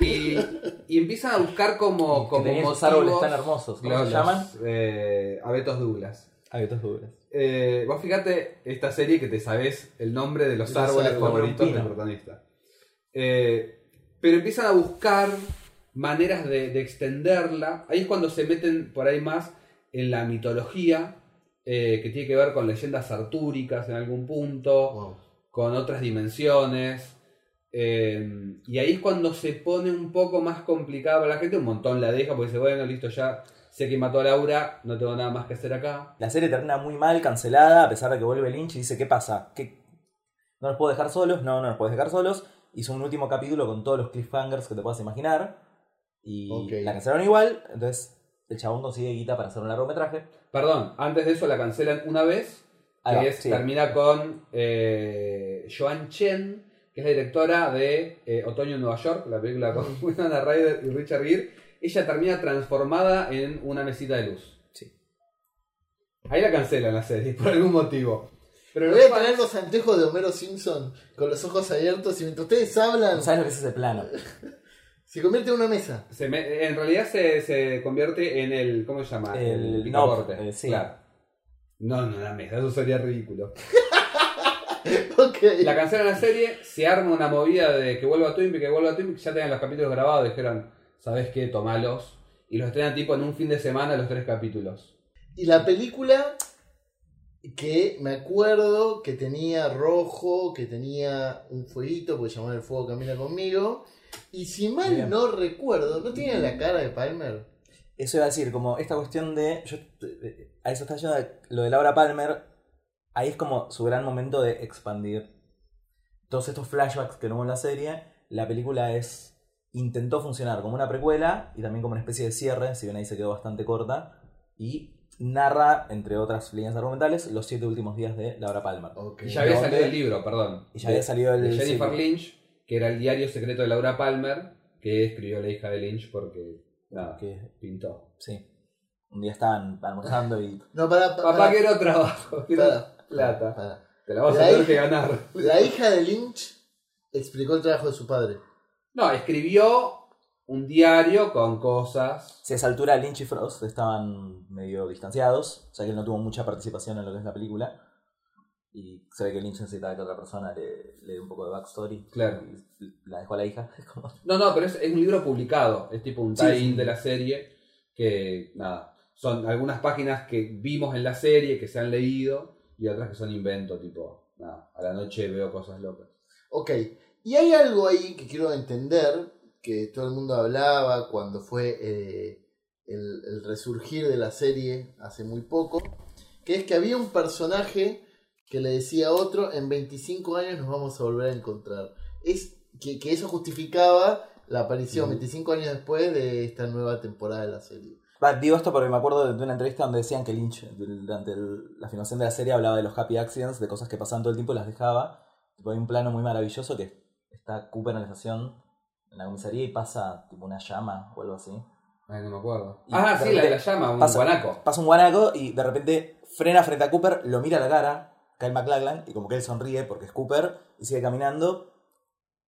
Y, y empiezan a buscar como, como tenían esos motivos- árboles tan hermosos. ¿Cómo los- se llaman? eh, abetos Douglas. Hábitos duros. Eh, vos fíjate esta serie que te sabés el nombre de los árboles favoritos del protagonista. Eh, pero empiezan a buscar maneras de, de extenderla. Ahí es cuando se meten por ahí más en la mitología, eh, que tiene que ver con leyendas artúricas en algún punto, Wow. con otras dimensiones. Eh, y ahí es cuando se pone un poco más complicado para la gente. Un montón la deja porque dice, bueno, listo, ya sé que mató a Laura, no tengo nada más que hacer acá. La serie termina muy mal, cancelada, a pesar de que vuelve Lynch y dice, ¿qué pasa? ¿Qué... ¿No los puedo dejar solos? No, no los puedes dejar solos. Hizo un último capítulo con todos los cliffhangers que te puedas imaginar. Y la cancelaron igual, entonces el chabón consigue guita para hacer un largometraje. Perdón, antes de eso la cancelan una vez, que Ahí va, es, sí. termina con eh, Joan Chen, que es la directora de eh, Otoño en Nueva York, la película con Winona Ryder y Richard Gere. Ella termina transformada en una mesita de luz. Sí. Ahí la cancelan la serie, por algún motivo. Pero Voy a poner los anteojos de Homero Simpson con los ojos abiertos y mientras ustedes hablan, ¿Sabes lo que es ese plano? se convierte en una mesa. se me- en realidad se, se convierte en el. ¿Cómo se llama? El picaporte. knob, eh, sí. Claro. No, no, la mesa, eso sería ridículo. Ok. La cancelan la serie, se arma una movida de que vuelva a Twin Peaks, que vuelva a Twin Peaks, ya tenían los capítulos grabados, dijeron, ¿sabes qué? Tomalos. Y los estrenan tipo en un fin de semana los tres capítulos. Y la película que me acuerdo que tenía rojo, que tenía un fueguito, porque llamaba el fuego camina conmigo. Y si mal Bien. no recuerdo, ¿no tiene la cara de Palmer? Eso iba a decir, como esta cuestión de. yo- a eso está yendo lo de Laura Palmer. Ahí es como su gran momento de expandir todos estos flashbacks que hubo en la serie. La película es. Intentó funcionar como una precuela y también como una especie de cierre, si bien ahí se quedó bastante corta. Y narra, entre otras líneas argumentales, los siete últimos días de Laura Palmer. Y ya había ¿Dónde? salido el libro, perdón. Y ya había salido el- de Jennifer. Lynch, que era el diario secreto de Laura Palmer, que escribió la hija de Lynch porque, nada, Que, pintó. sí. Un día estaban almorzando y. No, para, Papá, quiero trabajo, quiero Para. Plata. para. Te la vas a tener hija- que ganar. La hija de Lynch explicó el trabajo de su padre. No, escribió un diario con cosas. Si a esa altura Lynch y Frost estaban medio distanciados, o sea que él no tuvo mucha participación en lo que es la película. Y se ve que Lynch necesitaba que otra persona le, le dé un poco de backstory. Claro. Y la dejó a la hija. No, no, pero es, es un libro publicado. Es tipo un Sí, tie-in sí. de la serie. Que, nada, son algunas páginas que vimos en la serie, que se han leído, y otras que son invento, tipo, nada, a la noche veo cosas locas. Ok, y hay algo ahí que quiero entender, que todo el mundo hablaba cuando fue eh, el, el resurgir de la serie hace muy poco, que es que había un personaje que le decía a otro, en 25 años nos vamos a volver a encontrar. Es que, que eso justificaba la aparición Ujú. 25 años después de esta nueva temporada de la serie. Digo esto porque me acuerdo de, una entrevista donde decían que Lynch, durante el- la filmación de la serie, hablaba de los happy accidents, de cosas que pasaban todo el tiempo y las dejaba. Tipo, hay un plano muy maravilloso que está Cooper en la estación, en la comisaría, y pasa tipo una llama o algo así. Ay, no me acuerdo. Y Ah, sí, la de la llama, un pasa- guanaco. Pasa un guanaco y de repente frena frente a Cooper, lo mira a la cara, Kyle MacLachlan, y como que él sonríe porque es Cooper, y sigue caminando,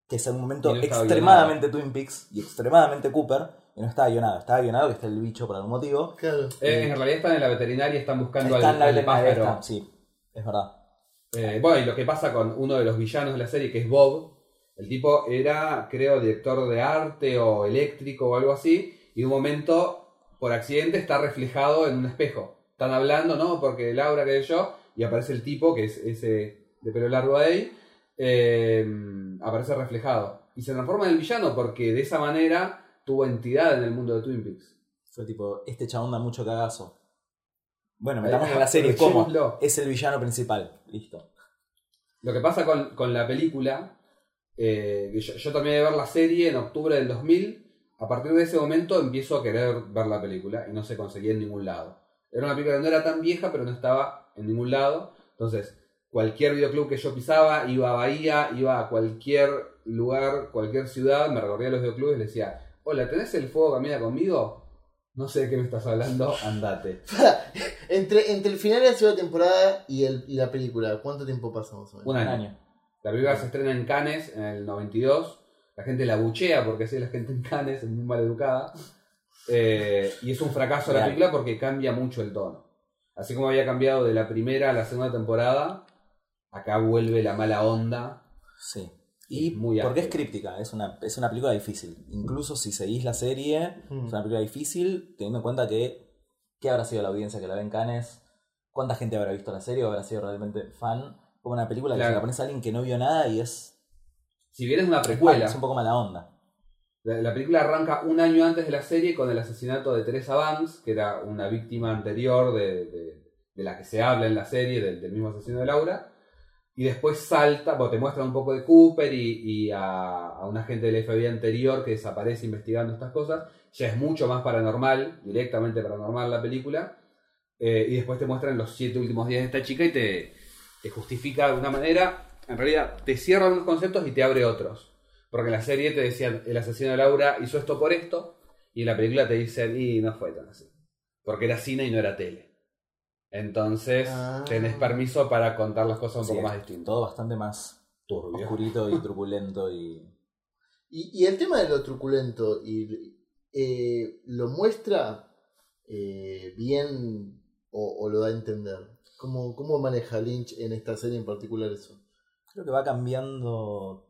que es un momento no extremadamente Twin Peaks y extremadamente Cooper, y no estaba guionado, estaba guionado que está el bicho por algún motivo. Claro. Eh, en realidad están en la veterinaria y están buscando Está al, en la al veterinaria, pájaro. está, sí, es verdad. Eh, bueno, y lo que pasa con uno de los villanos de la serie, que es Bob, el tipo era, creo, director de arte o eléctrico o algo así, y de un momento, por accidente, está reflejado en un espejo. Están hablando, ¿no? Porque Laura, que yo, y aparece el tipo, que es ese de pelo largo ahí, eh, aparece reflejado. Y se transforma en el villano porque de esa manera tuvo entidad en el mundo de Twin Peaks. Fue tipo, este chabón da mucho cagazo. Bueno, metamos en la serie como aprovechémoslo. es el villano principal. Listo. Lo que pasa con, con la película, eh, yo, yo terminé de ver la serie en octubre del 2000, a partir de ese momento empiezo a querer ver la película y no se conseguía en ningún lado. Era una película que no era tan vieja, pero no estaba en ningún lado. Entonces, cualquier videoclub que yo pisaba, iba a Bahía, iba a cualquier lugar, cualquier ciudad, me recorría los videoclubes y le decía, hola, ¿tenés el fuego camina conmigo? No sé de qué me estás hablando, andate. Entre, entre el final de la segunda temporada y, el, y la película, ¿cuánto tiempo pasamos? Un Un año. año. La película se estrena en Cannes en el 92. La gente la buchea porque así es la gente en Cannes, es muy mal educada. Eh, y es un fracaso la película porque cambia mucho el tono. Así como había cambiado de la primera a la segunda temporada, acá vuelve la mala onda. Sí. Y Muy porque es críptica, es una, es una película difícil. Incluso si seguís la serie, Mm. es una película difícil, teniendo en cuenta que qué habrá sido la audiencia que la ve en Cannes, cuánta gente habrá visto la serie o habrá sido realmente fan. Como una película que se la pones a alguien que no vio nada y es, Si bien es una es precuela, un poco mala onda. la, la película arranca un año antes de la serie con el asesinato de Teresa Banks, que era una víctima anterior de, de- de la que se habla en la serie, del, del mismo asesino de Laura. Y después salta, bueno, te muestran un poco de Cooper y, y a, a un agente del FBI anterior que desaparece investigando estas cosas. Ya es mucho más paranormal, directamente paranormal la película. Eh, y después te muestran los siete últimos días de esta chica y te, te justifica de alguna manera. En realidad, te cierra unos conceptos y te abre otros. Porque en la serie te decían, el asesino de Laura hizo esto por esto. Y en la película te dicen, y no fue tan así. Porque era cine y no era tele. Entonces, Ah. tenés permiso para contar las cosas un Sí, poco más distintas. Todo bastante más Turbio. oscurito y truculento y... Y, y el tema de lo truculento, y, eh, ¿lo muestra eh, bien o, o lo da a entender? ¿Cómo, ¿Cómo maneja Lynch en esta serie en particular eso? Creo que va cambiando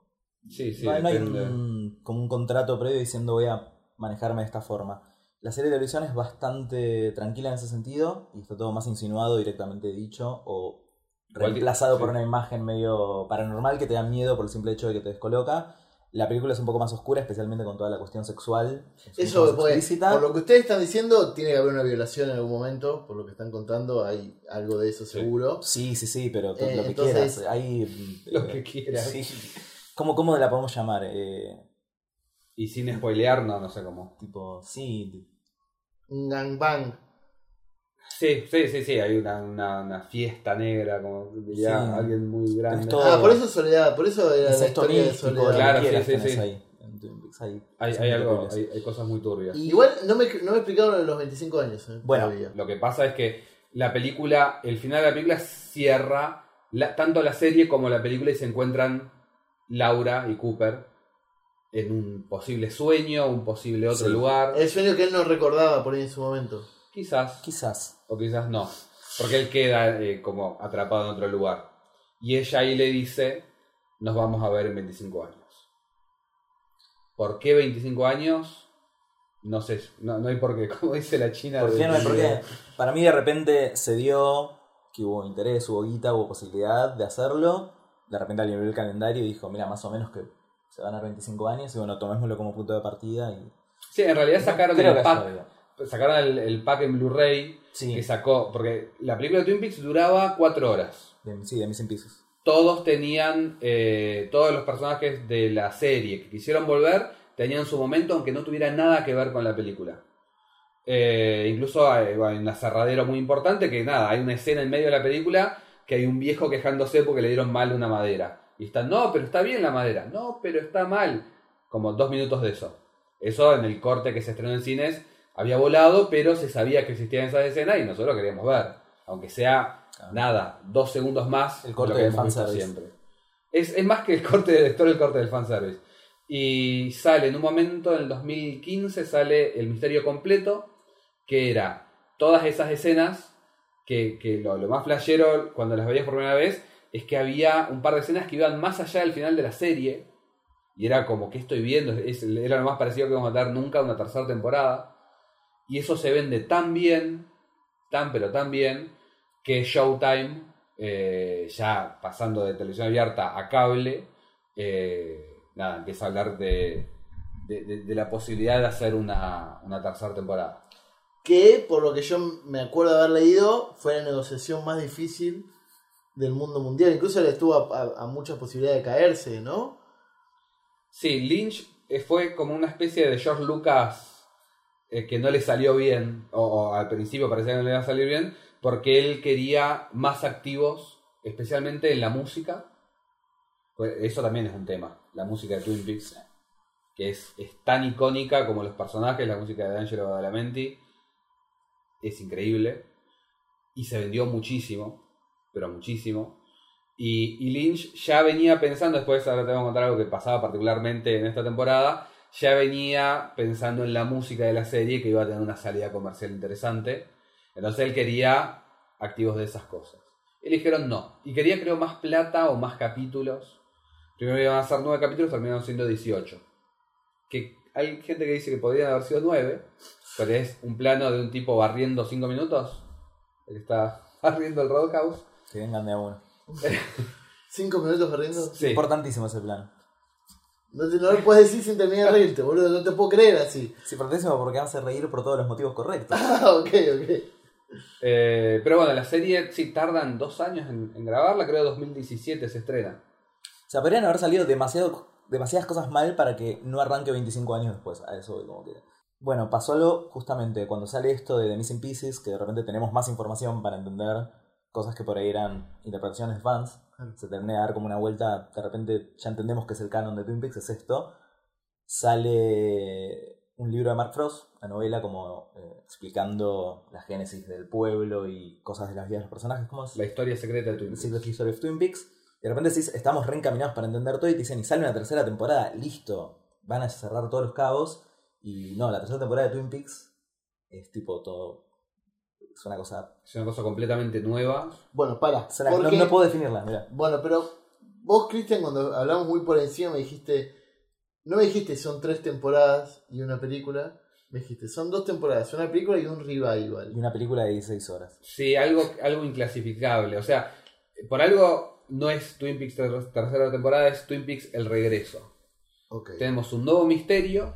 Sí, sí, no, no hay un, como un contrato previo diciendo voy a manejarme de esta forma. La serie de televisión es bastante tranquila en ese sentido y está todo más insinuado, directamente dicho o reemplazado por una imagen medio paranormal que te da miedo por el simple hecho de que te descoloca. La película es un poco más oscura, especialmente con toda la cuestión sexual. Eso, pues, explícita. por lo que ustedes están diciendo, tiene que haber una violación en algún momento, por lo que están contando, hay algo de eso seguro. Sí, sí, sí, pero Eh, lo que entonces- quieras. Hay, Lo que quieras. Sí. ¿Cómo, ¿Cómo la podemos llamar? Eh, Y sin spoilear, no, no sé cómo. tipo, sí, Un gangbang. Sí, sí, sí, sí, hay una, una, una fiesta negra, como diría Sí. alguien muy grande. Es todo- Ah, por eso Soledad, por eso era la historia de Soledad. Claro, sí, sí, sí. hay, Hay, algo, hay, hay cosas muy turbias. Igual no me, no me explicaron lo de los 25 años. eh, Bueno, todavía. Lo que pasa es que la película, el final de la película cierra la- tanto la serie como la película y se encuentran Laura y Cooper en un posible sueño, un posible otro Sí. lugar. El sueño que él no recordaba por ahí en su momento. Quizás, Quizás. o quizás no. Porque él queda eh, como atrapado en otro lugar. Y ella ahí le dice, nos vamos a ver en 25 años. ¿Por qué 25 años? No sé, no, no hay por qué. Como dice la China. ¿Por de- qué no hay por qué? Para mí de repente se dio que hubo interés, hubo guita, hubo posibilidad de hacerlo. De repente alguien vio el calendario y dijo, mira, más o menos que se van a dar 25 años y bueno, tomémoslo como punto de partida y... Sí, en realidad sacaron el pack. Sacaron el, el pack en Blu-ray Sí, que sacó. Porque la película de Twin Peaks duraba 4 horas. de, sí, de Missing Pieces. Todos tenían. eh, todos los personajes de la serie que quisieron volver tenían su momento, aunque no tuviera nada que ver con la película. Eh, incluso hay, bueno, hay un aserradero muy importante que nada, hay una escena en medio de la película que hay un viejo quejándose porque le dieron mal una madera. Y está, no, pero está bien la madera. No, pero está mal. Como dos minutos de eso. Eso en el corte que se estrenó en cines había volado, pero se sabía que existían esas escenas y nosotros lo queríamos ver. Aunque sea nada, dos segundos más. El corte del fanservice. siempre. Es, es más que el corte del lector, el corte del fanservice. Y sale en un momento, en el 2015, sale el misterio completo, que era todas esas escenas, que, que lo, lo más flashero cuando las veías por primera vez, es que había un par de escenas que iban más allá del final de la serie. Y era como, ¿qué estoy viendo? Es- era lo más parecido que vamos a dar nunca a una tercera temporada. Y eso se vende tan bien, tan pero tan bien, que Showtime, eh, ya pasando de televisión abierta a cable, eh, nada, empieza a hablar de, de, de- de la posibilidad de hacer una, una tercera temporada. Que, por lo que yo me acuerdo de haber leído, fue la negociación más difícil del mundo mundial. Incluso le estuvo a, a- a muchas posibilidades de caerse, ¿no? Sí, Lynch eh, fue como una especie de George Lucas eh, que no le salió bien, o, al principio parecía que no le iba a salir bien, porque él quería más activos, especialmente en la música. Pues eso también es un tema, la música de Twin Peaks, que es, es tan icónica como los personajes, la música de Angelo Badalamenti, es increíble. Y se vendió muchísimo, pero muchísimo. Y, Lynch ya venía pensando, después ahora te voy a contar algo que pasaba particularmente en esta temporada, ya venía pensando en la música de la serie que iba a tener una salida comercial interesante. Entonces él quería activos de esas cosas. Y dijeron no. Y quería creo más plata o más capítulos. Primero iban a ser nueve capítulos, terminaron siendo 18. Que hay gente que dice que podrían haber sido nueve, pero es un plano de un tipo barriendo cinco minutos. El que está barriendo el Roadhouse. Que vengan de a uno. ¿Cinco minutos perdiendo? Sí. Importantísimo ese plan. No, te, no lo puedes decir sin terminar de reírte, boludo. No te puedo creer así. Sí, importantísimo porque hace reír por todos los motivos correctos. Ah, ok, ok. Eh, pero bueno, la serie sí tardan dos años en, en grabarla, creo 2017 se estrena. O sea, podrían haber salido demasiado, demasiadas cosas mal para que no arranque 25 años después. A eso voy como que... Bueno, pasó algo justamente cuando sale esto de The Missing Pieces, que de repente tenemos más información para entender cosas que por ahí eran interpretaciones fans. Se termina de dar como una vuelta, de repente ya entendemos que es el canon de Twin Peaks, es esto. Sale un libro de Mark Frost, la novela como eh, explicando la génesis del pueblo y cosas de las vidas de los personajes. ¿Cómo es? La historia secreta de Twin Peaks. Secret History of Twin Peaks. Y de repente decís, estamos reencaminados para entender todo y te dicen, y sale una tercera temporada, listo, van a cerrar todos los cabos. Y no, la tercera temporada de Twin Peaks es tipo todo. Es una cosa. Es una cosa completamente nueva. Bueno, para. una- no, porque- no puedo definirla, mira. Bueno, pero vos, Cristian, cuando hablamos muy por encima, me dijiste. No me dijiste son tres temporadas y una película. Me dijiste son dos temporadas, una película y un Y revival. una película de 16 horas. Sí, algo, algo inclasificable. O sea, por algo no es Twin Peaks ter- tercera temporada, es Twin Peaks el regreso. Tenemos un nuevo misterio,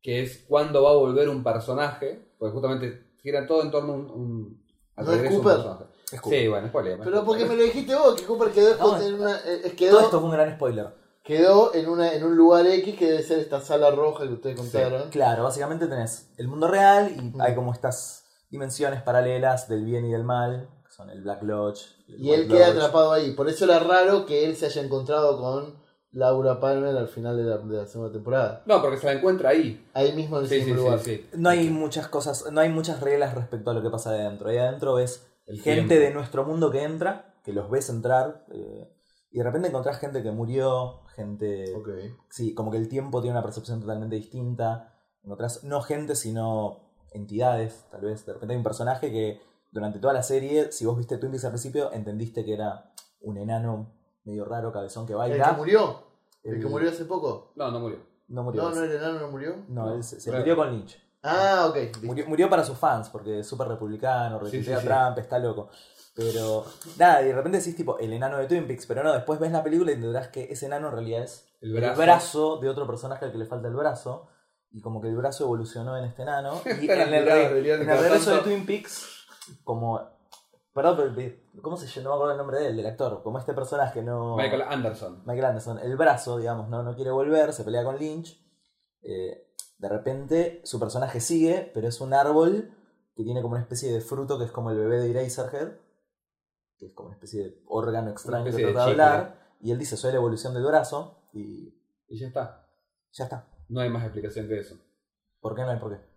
que es cuándo va a volver un personaje, porque justamente gira todo en torno a un, un- al ¿No es un Cooper? personaje. Es Cooper. Sí, bueno, es spoiler, Pero porque me lo dijiste vos, que Cooper quedó, No, en, una, eh, Todo quedó, esto fue un gran spoiler. quedó en, una, en un lugar X que debe ser esta sala roja que ustedes contaron. Claro, básicamente tenés el mundo real y Mm. hay como estas dimensiones paralelas del bien y del mal, que son el Black Lodge. el Y él queda Lodge. atrapado ahí. Por eso era raro que él se haya encontrado con Laura Palmer al final de la, de la segunda temporada. No, porque se la encuentra ahí. Ahí mismo en ese Sí, sí, mismo sí, lugar. sí. No hay muchas cosas, no hay muchas reglas respecto a lo que pasa de adentro. Ahí adentro ves El gente tiempo. de nuestro mundo que entra, que los ves entrar, eh, y de repente encontrás gente que murió, gente... Ok. Sí, como que el tiempo tiene una percepción totalmente distinta. Encontrás no gente, sino entidades, tal vez. De repente hay un personaje que durante toda la serie, si vos viste Twin Peaks al principio, entendiste que era un enano medio raro, cabezón que ¿El baila. que murió? ¿El, El- que murió hace poco? No, no murió. No murió. No, no, el enano no murió. No, él se, murió con Lynch. Ah, ok. listo. Murió, murió para sus fans, porque es súper republicano, retuitea sí, sí. a Trump, está loco. Pero nada, y de repente decís tipo el enano de Twin Peaks, pero no, después ves la película y entenderás que ese enano en realidad es El el brazo. de otro personaje al que le falta el brazo. Y como que el brazo evolucionó en este enano. Y en el, re- deberían en el cada regreso de tanto. Twin Peaks, como. Perdón, pero ¿cómo se llama? No me acuerdo el nombre de él, del actor. Como este personaje no. Michael Anderson. Michael Anderson, el brazo, digamos, no, no quiere volver, se pelea con Lynch. eh, de repente su personaje sigue, pero es un árbol que tiene como una especie de fruto que es como el bebé de Eraserhead, que es como una especie de órgano extraño que trata de hablar. Y él dice, soy la evolución del brazo, y Y ya está. ya está. No hay más explicación que eso. ¿Por qué no hay por qué?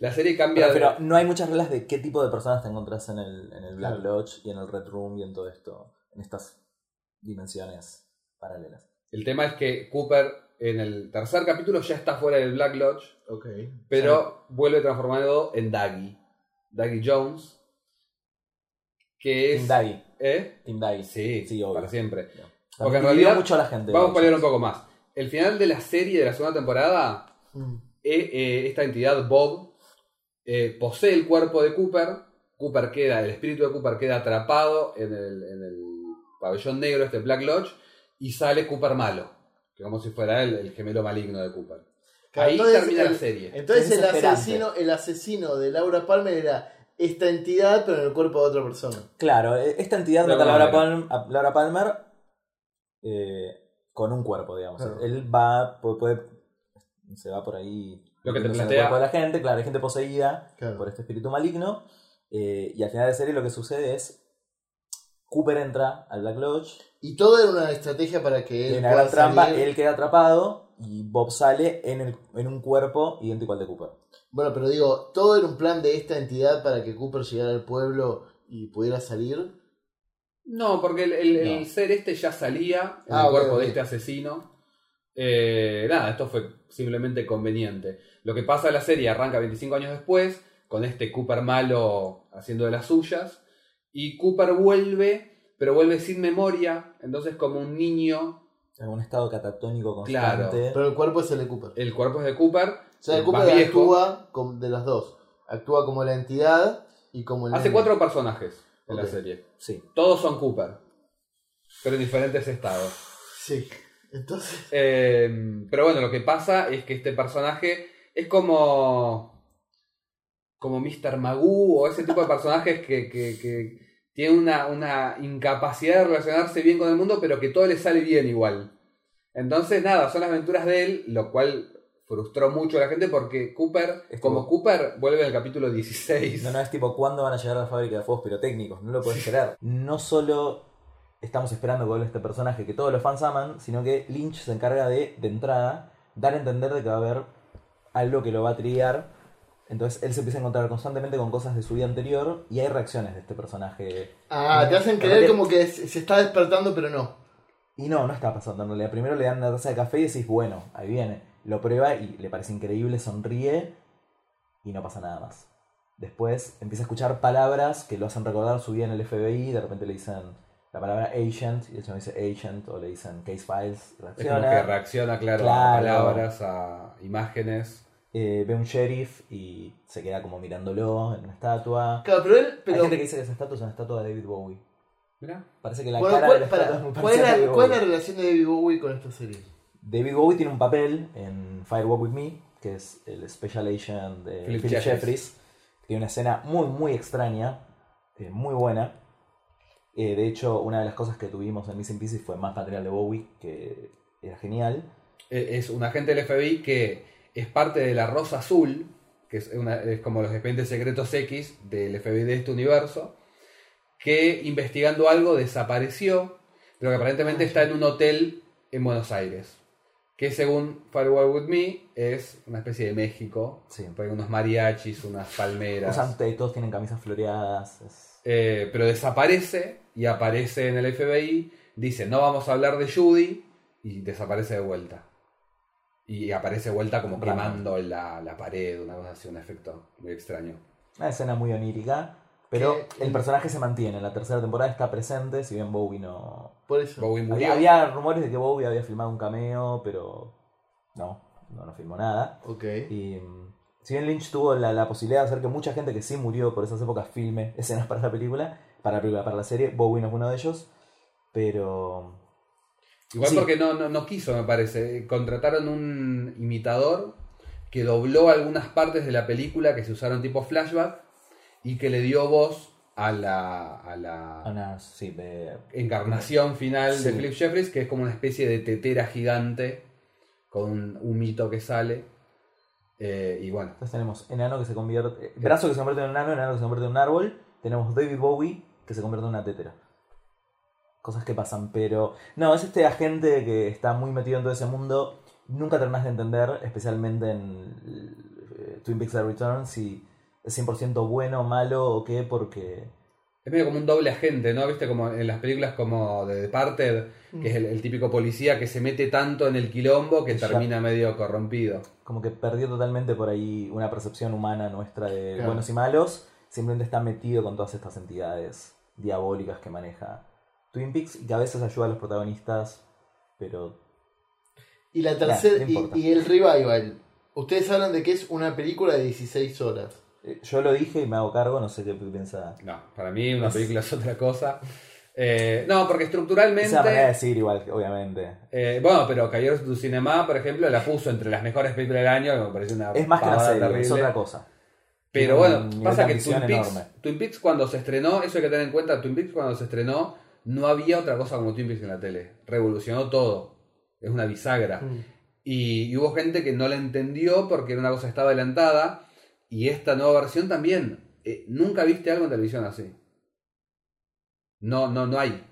La serie cambia Pero, de... pero no hay muchas reglas de qué tipo de personas te encontrás en el, en el Black Claro. Lodge y en el Red Room y en todo esto, en estas dimensiones paralelas. El tema es que Cooper en el tercer capítulo ya está fuera del Black Lodge, Ok. pero vuelve transformado en Daggy. Daggy Jones. Que es... Team Daggy. ¿Eh? Team Daggy. Sí, Sí, obvio. para siempre. Porque en realidad- mucho a la gente. Vamos a pelear un poco más. El final de la serie de la segunda temporada, Mm. eh, eh, esta entidad Bob eh, posee el cuerpo de Cooper. Cooper queda, el espíritu de Cooper queda atrapado en el, en el pabellón negro, este Black Lodge, y sale Cooper malo, que como si fuera él el gemelo maligno de Cooper. Claro, Ahí entonces termina la el- serie. Entonces Es el asesino, el asesino de Laura Palmer era esta entidad, pero en el cuerpo de otra persona. Claro, eh, esta entidad mata a Laura, manera. Palm- a Laura Palmer eh, con un cuerpo, digamos. Claro. Él va, puede, puede- se va por ahí Lo que te en el plantea- cuerpo de la gente, claro, hay gente poseída Claro. por este espíritu maligno. eh, y al final de la serie lo que sucede es Cooper entra al Black Lodge, Y todo era una estrategia para que él pueda gran trampa, salir. él queda atrapado y Bob sale en, el- en un cuerpo idéntico al de Cooper. Bueno, pero digo, todo era un plan de esta entidad para que Cooper llegara al pueblo y pudiera salir. No, porque el, el- el No. ser este ya salía en Ah, el ok, cuerpo de este asesino. Eh, nada, esto fue simplemente conveniente. Lo que pasa en la serie arranca 25 años después, con este Cooper malo haciendo de las suyas. Y Cooper vuelve, pero vuelve sin memoria. Entonces, como un niño, En un estado catatónico Claro, constante. Pero el cuerpo es el de Cooper. el cuerpo es de Cooper. O sea, el el Cooper viejo. actúa de las dos. Actúa como la entidad y como el Hace nene. cuatro personajes en la serie. Sí. Todos son Cooper, pero en diferentes estados. Sí. Entonces. Eh, pero bueno, lo que pasa es que este personaje es como. como Mr. Magoo o ese tipo de personajes que, que, que tiene una, una incapacidad de relacionarse bien con el mundo, pero que todo le sale bien igual. Entonces, nada, son las aventuras de él, lo cual frustró mucho a la gente porque Cooper, Es como como- Cooper, vuelve en el capítulo 16. No, no es tipo, ¿cuándo van a llegar a la fábrica de fuegos pirotécnicos? No lo puedes esperar. No solo estamos esperando que vuelva este personaje que todos los fans aman, sino que Lynch se encarga de, de entrada, dar a entender de que va a haber algo que lo va a trillar. Entonces él se empieza a encontrar constantemente con cosas de su vida anterior y hay reacciones de este personaje. Ah, te hacen creer como que se está despertando, pero no. Y no, no está pasando en realidad. Primero le dan una taza de café y decís, bueno, ahí viene. Lo prueba y le parece increíble, sonríe y no pasa nada más. Después empieza a escuchar palabras que lo hacen recordar su vida en el FBI. De repente le dicen la palabra agent y el señor dice agent o le dicen case files. Es como Reacciona. que reacciona, claro, a palabras, a imágenes. eh, ve un sheriff y se queda como mirándolo en una estatua. Claro, pero él. Hay gente que dice que esa estatua es una estatua de David Bowie. Mirá. Parece que la Bueno, cara ¿cuál, de la pará, estatua es muy ¿cuál es parecida a la, David cuál es la relación de David Bowie con esta serie? David Bowie tiene un papel en Firewalk With Me, que es el Special Agent de Philip Philip, Jeffries. Jeffries. Tiene una escena muy, muy extraña, eh, muy buena. Eh, de hecho, una de las cosas que tuvimos en Missing Pieces fue más material de Bowie, que era genial. Eh, Es un agente del FBI que es parte de la Rosa Azul, que es, una- es como los expedientes secretos X del FBI de este universo, que investigando algo desapareció, pero que aparentemente está en un hotel en Buenos Aires. Que según Firewall With Me es una especie de México. Sí. Porque unos mariachis, unas palmeras. Usan- todos tienen camisas floreadas. es- Eh, pero desaparece y aparece en el FBI. Dice, no vamos a hablar de Judy. Y desaparece de vuelta. Y aparece de vuelta como Random. quemando la, la pared, una cosa así, un efecto muy extraño. Una escena muy onírica. Pero el personaje se mantiene. En la tercera temporada está presente, si bien Bowie no, Por eso. Bowie murió. Había, había rumores de que Bowie había filmado un cameo, pero no, no, no filmó nada. Ok. Y si bien Lynch tuvo la, la posibilidad de hacer que mucha gente que sí murió por esas épocas filme escenas para la película, para la película, para la serie, Bowie no fue uno de ellos, pero Igual Sí. porque no, no, no quiso, me parece. Contrataron un imitador que dobló algunas partes de la película que se usaron tipo flashback y que le dio voz a la, a la una, sí, de- encarnación final de. Philip Jeffries, que es como una especie de tetera gigante con un humito que sale. Eh, y bueno, entonces tenemos enano que se convierte, eh, brazo que se convierte en enano, enano que se convierte en un árbol, tenemos David Bowie que se convierte en una tetera. Cosas que pasan, pero no, es este agente que está muy metido en todo ese mundo, nunca terminas de entender, especialmente en eh, Twin Peaks The Return, si es 100% bueno, malo o qué, porque es medio como un doble agente, ¿no? Viste como en las películas como de Departed, que es el, el típico policía que se mete tanto en el quilombo que termina medio corrompido. como que perdió totalmente por ahí una percepción humana nuestra de Claro. buenos y malos, simplemente está metido con todas estas entidades diabólicas que maneja Twin Peaks y que a veces ayuda a los protagonistas, pero Y la tercera. no y, y el revival. Ustedes hablan de que es una película de 16 horas. Eh, yo lo dije y me hago cargo, no sé qué piensa. No, para mí una Es- película es otra cosa. Eh, no, porque Es una manera de estructuralmente... decir igual, obviamente. eh, bueno, pero Caballeros du Cinema, por ejemplo, la puso entre las mejores películas del año, me parece una Es más que una serie, es terrible. otra cosa. Pero bueno, pasa que Twin Peaks. Twin Peaks cuando se estrenó, eso hay que tener en cuenta, Twin Peaks cuando se estrenó, no había otra cosa como Twin Peaks en la tele. Revolucionó todo. Es una bisagra. Y, y hubo gente que no la entendió porque era una cosa que estaba adelantada. Y esta nueva versión también. Eh, Nunca viste algo en televisión así. No, no, no hay.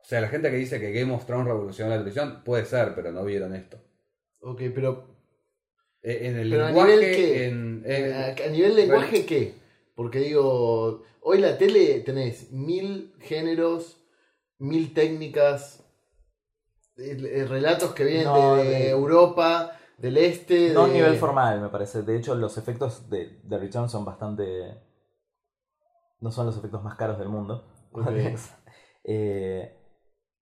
O sea, la gente que dice que Game of Thrones revolucionó la televisión, puede ser, pero no vieron esto. Ok, pero Eh, En el Pero a lenguaje, nivel qué? en, en- a, a nivel lenguaje, ¿qué? Porque digo, hoy la tele tenés mil géneros, mil técnicas, eh, eh, relatos que vienen No, de, de de- Europa, del este. No a de- nivel formal, me parece. De hecho, los efectos de, de Return son bastante. No son los efectos más caros del mundo. Eh,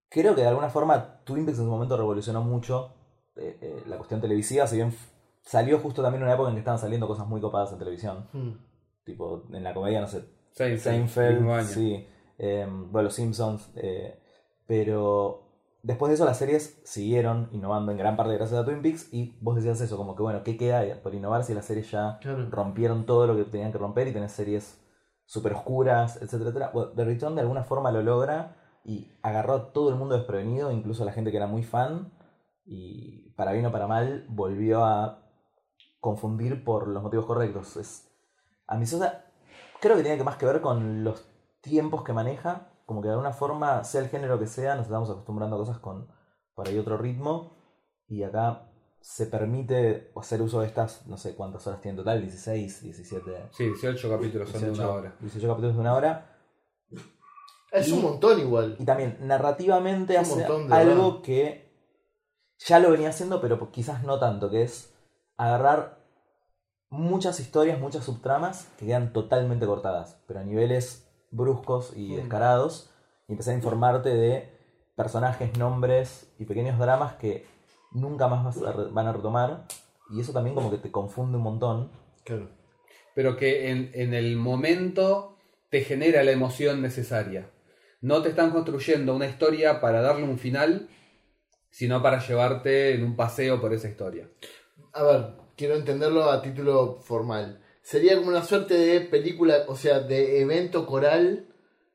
creo que de alguna forma Twin Peaks en su momento revolucionó mucho eh, eh, la cuestión televisiva. Si bien salió justo también en una época en que estaban saliendo cosas muy copadas en televisión. Hmm. Tipo, en la comedia, no sé, Seinfeld, Seinfeld, sí, eh, bueno, los Simpsons, eh, pero después de eso las series siguieron innovando en gran parte gracias a Twin Peaks y vos decías eso, como que bueno, ¿qué queda por innovar si las series ya Claro. rompieron todo lo que tenían que romper y tenés series súper oscuras, etcétera, etcétera? Bueno, The Return de alguna forma lo logra y agarró a todo el mundo desprevenido, incluso a la gente que era muy fan y para bien o para mal volvió a confundir por los motivos correctos. Es ambiciosa, creo que tiene que más que ver con los tiempos que maneja, como que de alguna forma, sea el género que sea, nos estamos acostumbrando a cosas con por ahí otro ritmo y acá se permite hacer uso de estas, no sé cuántas horas tiene en total, 16, 17, Sí, 18 capítulos son de 18, una hora. 18 capítulos de una hora. Es un montón igual. Y también narrativamente hace algo verdad. que ya lo venía haciendo, pero quizás no tanto, que es agarrar muchas historias, muchas subtramas que quedan totalmente cortadas, pero a niveles bruscos y Mm. descarados, y empezar a informarte de personajes, nombres y pequeños dramas que nunca más vas a re- van a retomar, y eso también como que te confunde un montón. Claro. Pero que en, en el momento te genera la emoción necesaria. No te están construyendo una historia para darle un final, sino para llevarte en un paseo por esa historia. A ver, quiero entenderlo a título formal. Sería como una suerte de película, o sea, de evento coral,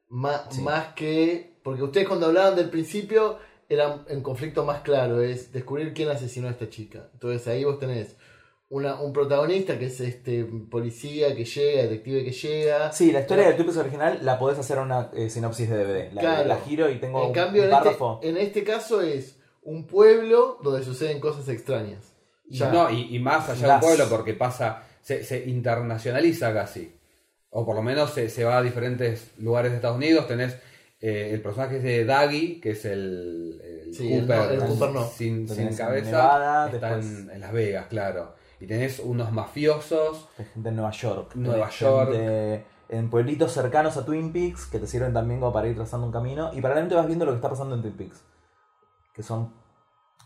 más, Sí. más que. Porque ustedes cuando hablaban del principio, era un conflicto más claro, es descubrir quién asesinó a esta chica. Entonces ahí vos tenés una, un protagonista que es este policía que llega, detective que llega. Sí, la historia del Peaks original la podés hacer en una eh, sinopsis de DVD. La, Claro. la giro y tengo En un- cambio, un en este, párrafo. en este caso es un pueblo donde suceden cosas extrañas. Ya. No, y, y más allá Gas. del pueblo, porque pasa, se, se internacionaliza casi. O por lo menos se, se va a diferentes lugares de Estados Unidos. Tenés eh, el personaje de Daggy, que es el, el Sí, Cooper, el Cooper no. sin, en cabeza. Nevada, está después- en, en Las Vegas, claro. Y tenés unos mafiosos. Hay gente en Nueva York. Nueva York. gente en pueblitos cercanos a Twin Peaks que te sirven también como para ir trazando un camino. Y paralelamente vas viendo lo que está pasando en Twin Peaks. Que son,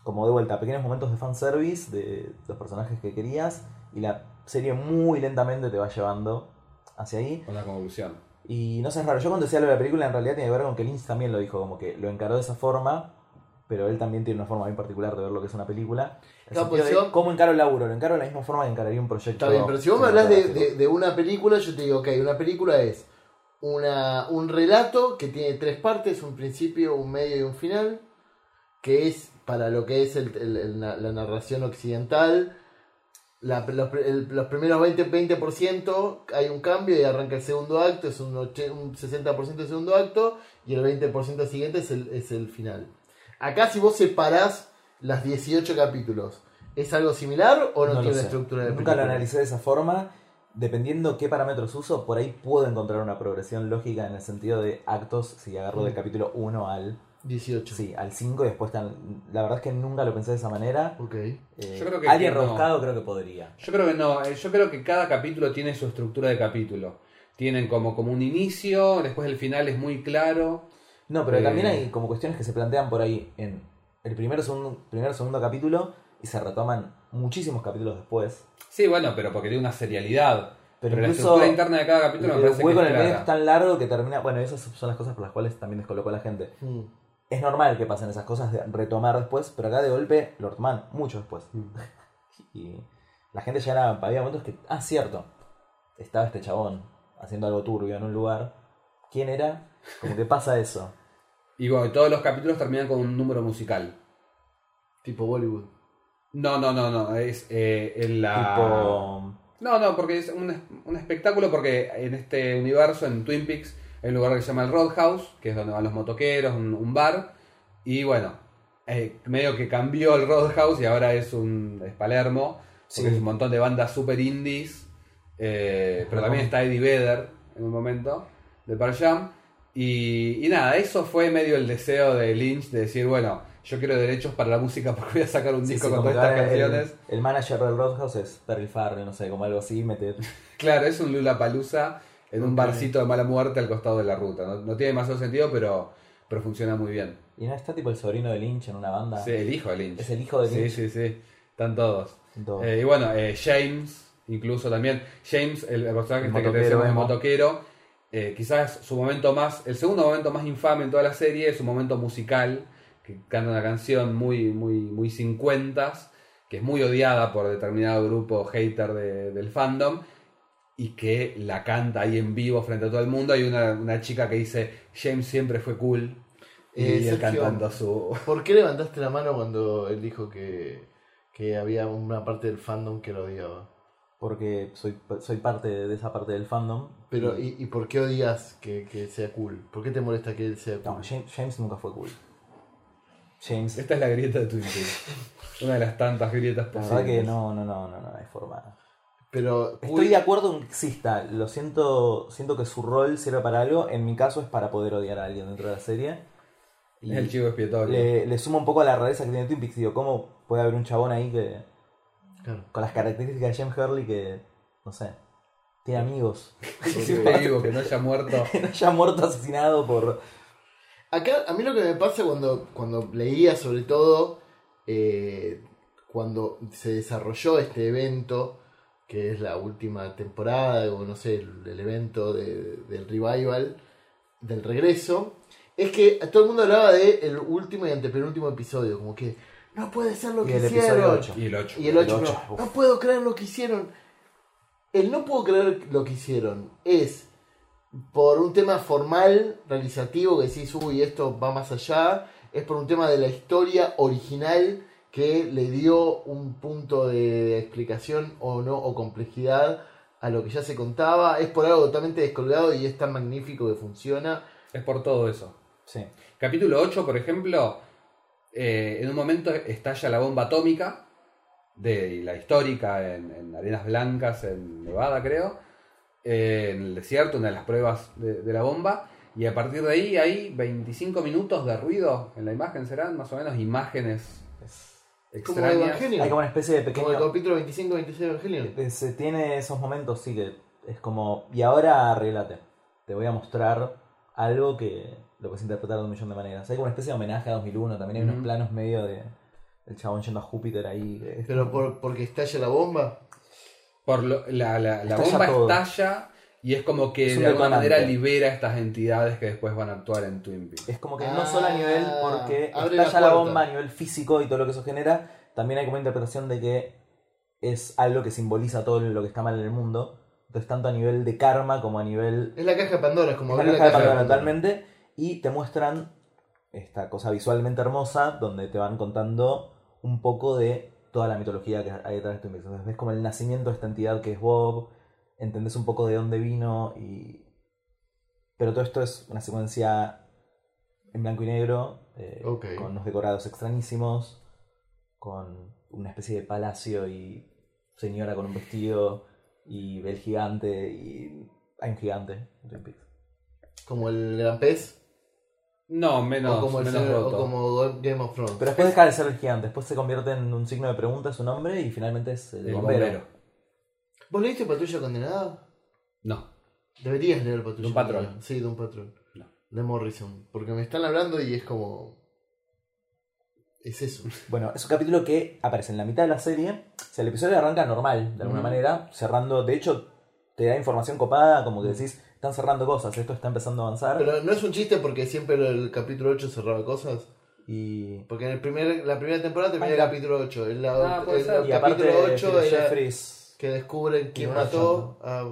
como de vuelta, pequeños momentos de fanservice de los personajes que querías. Y la serie muy lentamente te va llevando hacia ahí. Con la conclusión. Y no sé, es raro. Yo cuando decía lo de la película, en realidad tiene que ver con que Lynch también lo dijo, como que lo encaró de esa forma, pero él también tiene una forma bien particular de ver lo que es una película. Claro, pues ¿Cómo encaro el laburo? Lo encaro de la misma forma que encararía un proyecto. Está bien, pero si vos me hablas de, de- de una película, yo te digo, ok, una película es una, un relato que tiene tres partes, un principio, un medio y un final, que es para lo que es el- el- el- la narración occidental. La- los, el- los primeros 20%, 20% hay un cambio y arranca el segundo acto, es un, och- un 60% del segundo acto y el 20% siguiente es el, es el final. Acá si vos separás las 18 capítulos, ¿es algo similar o no, tiene sé. estructura de Nunca película? lo analicé de esa forma. Dependiendo qué parámetros uso, por ahí puedo encontrar una progresión lógica en el sentido de actos si agarro del Mm. capítulo 1 al, 18. sí, al 5 y después tan, la verdad es que nunca lo pensé de esa manera. Ok. Eh, Yo creo que- alguien que no. rebuscado creo que podría. Yo creo que no, eh, yo creo que cada capítulo tiene su estructura de capítulo. Tienen como, como un inicio, después el final es muy claro. No, pero Eh. también hay como cuestiones que se plantean por ahí en el primer segundo, primer segundo capítulo y se retoman muchísimos capítulos después. Sí, bueno, pero porque tiene una serialidad. Pero, Pero, la incluso estructura interna de cada capítulo me el parece que es en el medio es tan largo que termina. Bueno, esas son las cosas por las cuales también descolocó a la gente. Mm. Es normal que pasen esas cosas de retomar después, pero acá de golpe lo retoman mucho después. Y la gente ya era. Había momentos que. Ah, cierto. Estaba este chabón haciendo algo turbio en un lugar. ¿Quién era? Como que pasa eso. Y bueno, todos los capítulos terminan con un número musical. Tipo Bollywood. No, no, no, no. Es eh, en la. Tipo. No, no, porque es un, es- un espectáculo porque en este universo, en Twin Peaks, hay un lugar que se llama el Roadhouse, que es donde van los motoqueros, un, un bar. Y bueno, eh, medio que cambió el Roadhouse y ahora es un es Palermo. Porque Sí. es un montón de bandas super indies. eh, pero también está Eddie Vedder en un momento de Pearl Jam. Y, y nada, eso fue medio el deseo de Lynch de decir, bueno, yo quiero derechos para la música porque voy a sacar un Sí, disco sí, con todas estas canciones. El, el manager del Roadhouse es Terry Farley, no sé, como algo así, mete... Claro, es un Lula Palusa en un Ok. barcito de mala muerte al costado de la ruta. No, no tiene demasiado sentido, pero, pero funciona muy bien. Y no está tipo el sobrino de Lynch en una banda. Sí, el hijo de Lynch. Es el hijo de Sí, Lynch. sí, sí. Están todos. Todo. Eh, y bueno, eh, James, incluso también. James, el, el personaje El que te decíamos, el motoquero. eh, quizás su momento más. El segundo momento más infame en toda la serie es su momento musical. Que canta una canción muy, muy, muy 50 que es muy odiada por determinado grupo hater de- del fandom. Y que la canta ahí en vivo frente a todo el mundo. Hay una, una chica que dice: James siempre fue cool. Y Eh, él Sergio, cantando su. ¿Por qué levantaste la mano cuando él dijo que, que había una parte del fandom que lo odiaba? Porque soy, soy parte de esa parte del fandom. Pero, ¿y, y por qué odias que, que sea cool? ¿Por qué te molesta que él sea cool? No, James, James nunca fue cool. James, Esta es la grieta de Twin Peaks. Una de las tantas grietas la posibles. verdad que no, no, no, no, no hay forma. Pero Estoy de acuerdo en que exista, lo siento, siento que su rol sirve para algo, en mi caso es para poder odiar a alguien dentro de la serie. Y Es el chivo expiatorio. le, le suma un poco a la rareza que tiene Twin Peaks, digo, ¿cómo puede haber un chabón ahí que, Claro. con las características de James Hurley que, no sé, tiene amigos, Porque digo que no haya muerto. que no haya muerto asesinado por... Acá, a mí lo que me pasa cuando, cuando leía, sobre todo, eh, cuando se desarrolló este evento, que es la última temporada, o no sé, el, el evento de- del revival, del regreso, es que todo el mundo hablaba de el último y antepenúltimo episodio, como que no puede ser lo Y que el hicieron. episodio 8. Y el 8. Y el 8, El ocho, no, uf. no puedo creer lo que hicieron. El no puedo creer lo que hicieron es por un tema formal, realizativo, que decís, uy, esto va más allá. Es por un tema de la historia original que le dio un punto de explicación o no, o complejidad a lo que ya se contaba. Es por algo totalmente descolgado y es tan magnífico que funciona. Es por todo eso. Sí. Capítulo 8, por ejemplo, eh, en un momento estalla la bomba atómica de la histórica en, en Arenas Blancas, en Nevada, creo, eh, en el desierto, una de las pruebas de, de la bomba. Y a partir de ahí hay 25 minutos de ruido en la imagen, serán más o menos imágenes Como. Evangelion. Hay como una especie de Como el pequeño... capítulo 25-26 de Evangelion. Eh, Se tiene esos momentos, sí, que es como, y ahora arreglate. Te voy a mostrar algo que lo puedes interpretar de un millón de maneras. Hay como una especie de homenaje a 2001, también hay unos planos medio de el chabón yendo a Júpiter ahí. Pero por, porque estalla la bomba. Por lo- la, la- la Estalla bomba todo. estalla y es como que Es de alguna detonante. manera libera a estas entidades que después van a actuar en Twin Peaks. Es como que no solo a nivel Ah, porque abre la estalla la, puerta. bomba a nivel físico y todo lo que eso genera, también hay como una interpretación de que es algo que simboliza todo lo que está mal en el mundo. Entonces, tanto a nivel de karma como a nivel Es la caja de Pandora, es como Es la abrir caja de Pandora Pandora. totalmente. Y te muestran esta cosa visualmente hermosa donde te van contando un poco de toda la mitología que hay detrás de Twin Peaks. Entonces ves como el nacimiento de esta entidad que es Bob, entendés un poco de dónde vino y... Pero todo esto es una secuencia en blanco y negro, eh, con unos decorados extrañísimos, con una especie de palacio y señora con un vestido y ve el gigante y hay un gigante en Twin Peaks. Como el Gran Pez. No, menos, o, como el menos ser- o roto. como Game of Thrones. Pero después deja de ser el gigante, después se convierte en un signo de pregunta su nombre y finalmente es el, El bombero. bombero. ¿Vos leíste Patrulla Condenada? No. Deberías leer Patrulla De un patrón. Condenada. Sí, de un patrón. No. De Morrison. Porque me están hablando y es como. Es eso. Bueno, es un capítulo que aparece en la mitad de la serie. O sea, el episodio arranca normal, de alguna manera, cerrando. De hecho, te da información copada, como que decís, están cerrando cosas, esto está empezando a avanzar. Pero no es un chiste porque siempre el capítulo 8 cerraba cosas. Y, Porque en el primer, la primera temporada termina Ah, el capítulo 8. El, la- Ah, el ser. y aparte, capítulo 8 Philip era Jeffries. Que descubren quién mató. a-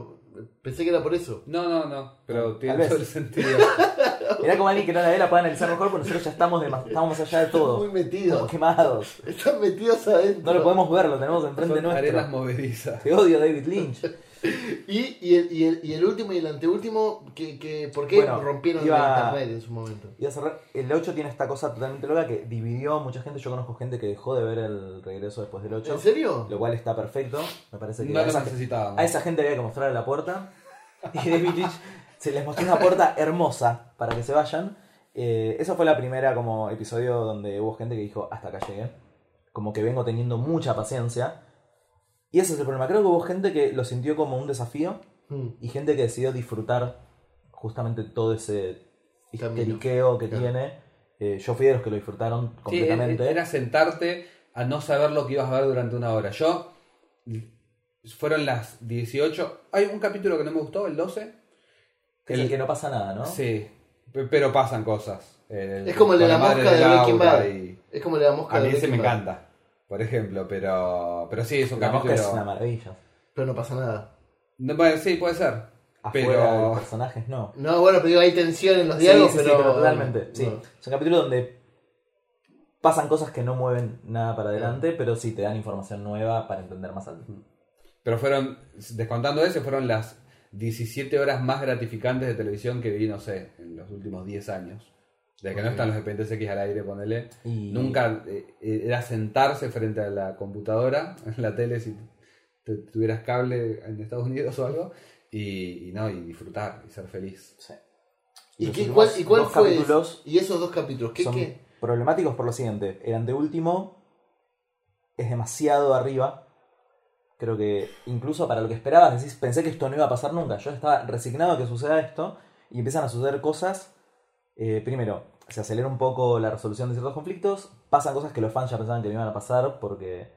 pensé que era por eso. No, no, no. Pero tiene todo el sentido. Era como alguien que no la ve, la puede analizar mejor, porque nosotros ya estamos, de más, estamos más allá de Están todo. muy Estamos metidos. quemados. Están metidos adentro. No lo podemos ver, lo tenemos enfrente Son arenas nuestro. movedizas. Te odio, David Lynch. Y, y, el, y, el, y el último y el anteúltimo, que, que, ¿por qué Bueno, rompieron iba- la internet en su momento? Y a cerrar, el 8 tiene esta cosa totalmente loca que dividió a mucha gente. Yo conozco gente que dejó de ver el regreso después del 8. ¿En serio? Lo cual está perfecto. Me parece que No a, lo esa, a esa gente había que mostrarle la puerta. Y David Lynch se les mostró una puerta hermosa para que se vayan. Eh, eso fue la primera como episodio donde hubo gente que dijo, hasta acá llegué. Como que vengo teniendo mucha paciencia. Y ese es el problema. Creo que hubo gente que lo sintió como un desafío Mm. y gente que decidió disfrutar justamente todo ese histeriqueo que Claro. tiene. Eh, yo fui de los que lo disfrutaron Sí, completamente. era sentarte a no saber lo que ibas a ver durante una hora. Yo, fueron las 18. Hay un capítulo que no me gustó, el 12. Que es el que no pasa nada, ¿no? Sí, pe- pero pasan cosas. El- Es como el de la mosca de Breaking Bad. y- Es como la mosca A de mí ese me encanta, por ejemplo, pero, pero sí, es un La mosca capítulo... es una maravilla. Pero no pasa nada. No, bueno, sí, puede ser. Afuera Pero- de personajes no. No, bueno, pero digo, hay tensión en los Sí, diálogos, sí, sí, pero... pero totalmente. Sí. no. Es un capítulo donde pasan cosas que no mueven nada para adelante, pero sí te dan información nueva para entender más al. Pero fueron, descontando ese, fueron las 17 horas más gratificantes de televisión que vi, no sé, en los últimos 10 años. Desde que no están los expedientes X al aire, ponele. Y Nunca eh, eh, era sentarse frente a la computadora, en la tele, si te- tuvieras cable en Estados Unidos o algo, y, y no, y disfrutar y ser feliz. Sí. ¿Y, qué, cuál, ¿Y cuál fue? capítulos ¿Y esos dos capítulos? ¿Qué, son qué? problemáticos por lo siguiente. El anteúltimo es demasiado arriba. Creo que incluso para lo que esperabas, decís, pensé que esto no iba a pasar nunca. Yo estaba resignado a que suceda esto y empiezan a suceder cosas. Eh, primero, se acelera un poco la resolución de ciertos conflictos. Pasan cosas que los fans ya pensaban que no iban a pasar porque,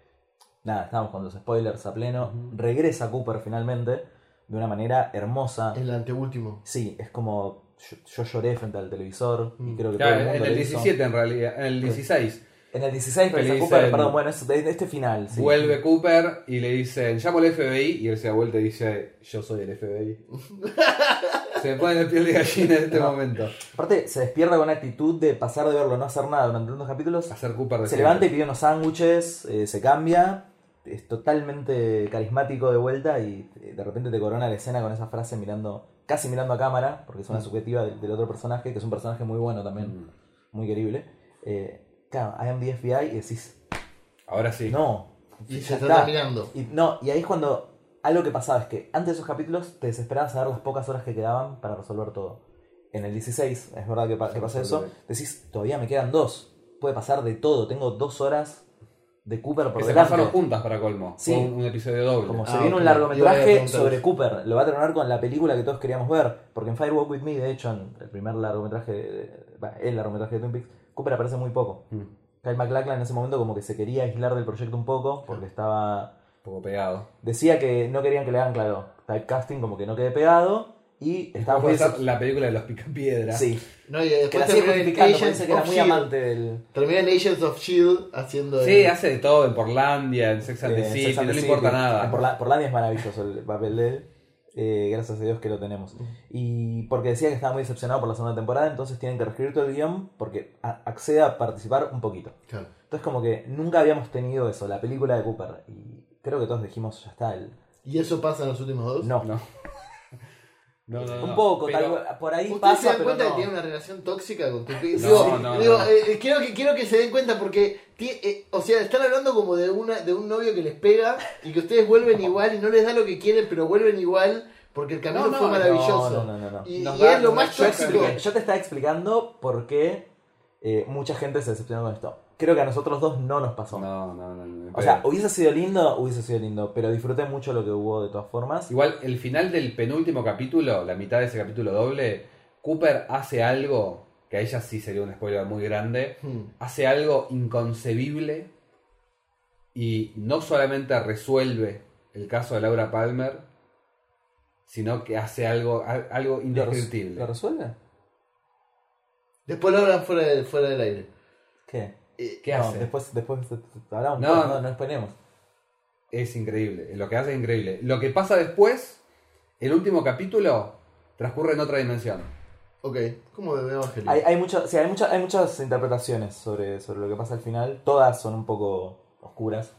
nada, estábamos con los spoilers a pleno. Regresa Cooper finalmente de una manera hermosa. El anteúltimo. Sí, es como yo, yo lloré frente al televisor y Mm. creo que Claro, todo el en el lo hizo. 17 en realidad, en el 16. En el 16 Que le regresa Cooper, dicen- perdón, bueno, es de, de este final. sí. Vuelve Cooper y le dicen, llamo al FBI, y él se da vuelta y dice, yo soy el FBI. se me pone la piel de gallina en este No. momento. Aparte, se despierta con una actitud de pasar de verlo, no hacer nada durante tantos capítulos. Hacer Cooper de Se siempre. levanta y pide unos sándwiches, eh, se cambia, es totalmente carismático de vuelta y eh, de repente te corona la escena con esa frase mirando, casi mirando a cámara, porque es una subjetiva del, del otro personaje, que es un personaje muy bueno también, Mm. muy querible. Eh, claro, I am the FBI y decís, Ahora sí. no. Y ya se está está. terminando. Y, no, y ahí es cuando algo que pasaba es que antes de esos capítulos te desesperabas a ver las pocas horas que quedaban para resolver todo. En el 16, es verdad que, pa- que pasa eso, decís, todavía me quedan dos. Puede pasar de todo, tengo dos horas de Cooper por que se delante. pasaron juntas para colmo. Sí. Fue un, un episodio doble. Como Ah, se viene ok. un a largometraje preguntar sobre. Cooper, lo va a terminar con la película que todos queríamos ver. Porque en Firewalk With Me, de hecho, en el primer largometraje, de- el largometraje de Twin Peaks, Cooper aparece muy poco. Mm, Kyle MacLachlan en ese momento como que se quería aislar del proyecto un poco, porque estaba poco pegado. decía que no querían que le hagan, claro, typecasting como que no quede pegado y estaba muy la película de los picapiedras. Sí, No, y que después la sigue en justificando, parece que era muy S.H.I.E.L.D.. amante del... Termina en Agents of S.H.I.E.L.D. E haciendo... Sí, hace de todo en Portlandia, en Sex and the City, no the le importa En nada. Porla- Portlandia es maravilloso el papel de él. eh, gracias a Dios que lo tenemos. Y porque decía que estaba muy decepcionado por la segunda temporada, entonces tienen que reescribir todo el guion porque a- accede a participar un poquito. Claro. Entonces como que nunca habíamos tenido eso, la película de Cooper. Y creo que todos dijimos, ya está, el... ¿Y eso pasa en los últimos dos? No, No. No, no, no. un poco, Pero- tal vez, por ahí ¿Ustedes pasa, se dan pero cuenta no. que tiene una relación tóxica con? No, digo, no, digo, no. eh, quiero, que, quiero que se den cuenta porque, eh, o sea, están hablando como de, una, de un novio que les pega y que ustedes vuelven igual y no les da lo que quieren, pero vuelven igual porque el camino No, no, fue maravilloso. no, no, no, no. Y, y da- es lo más tóxico. Yo te estaba explicando por qué eh, mucha gente se decepcionó con esto. Creo que a nosotros dos no nos pasó. No, no, no. no, O sea, hubiese sido lindo, hubiese sido lindo, pero disfruté mucho lo que hubo de todas formas. Igual, el final del penúltimo capítulo, la mitad de ese capítulo doble, Cooper hace algo, que a ella sí sería un spoiler muy grande, Hmm. hace algo inconcebible y no solamente resuelve el caso de Laura Palmer, sino que hace algo, al- algo ¿Lo, res- indescriptible. ¿Lo resuelve? Después lo hablan fuera, del- fuera del aire. ¿Qué? Eh, ¿Qué no, hace? Después, después hablamos. No, No, no. no, no esperemos. Es increíble, lo que hace es increíble. Lo que pasa después, el último capítulo, transcurre en otra dimensión. ok, como de Evangelio. Hay, hay, mucho- sí, hay, mucha- hay muchas interpretaciones sobre, sobre lo que pasa al final. Todas son un poco oscuras.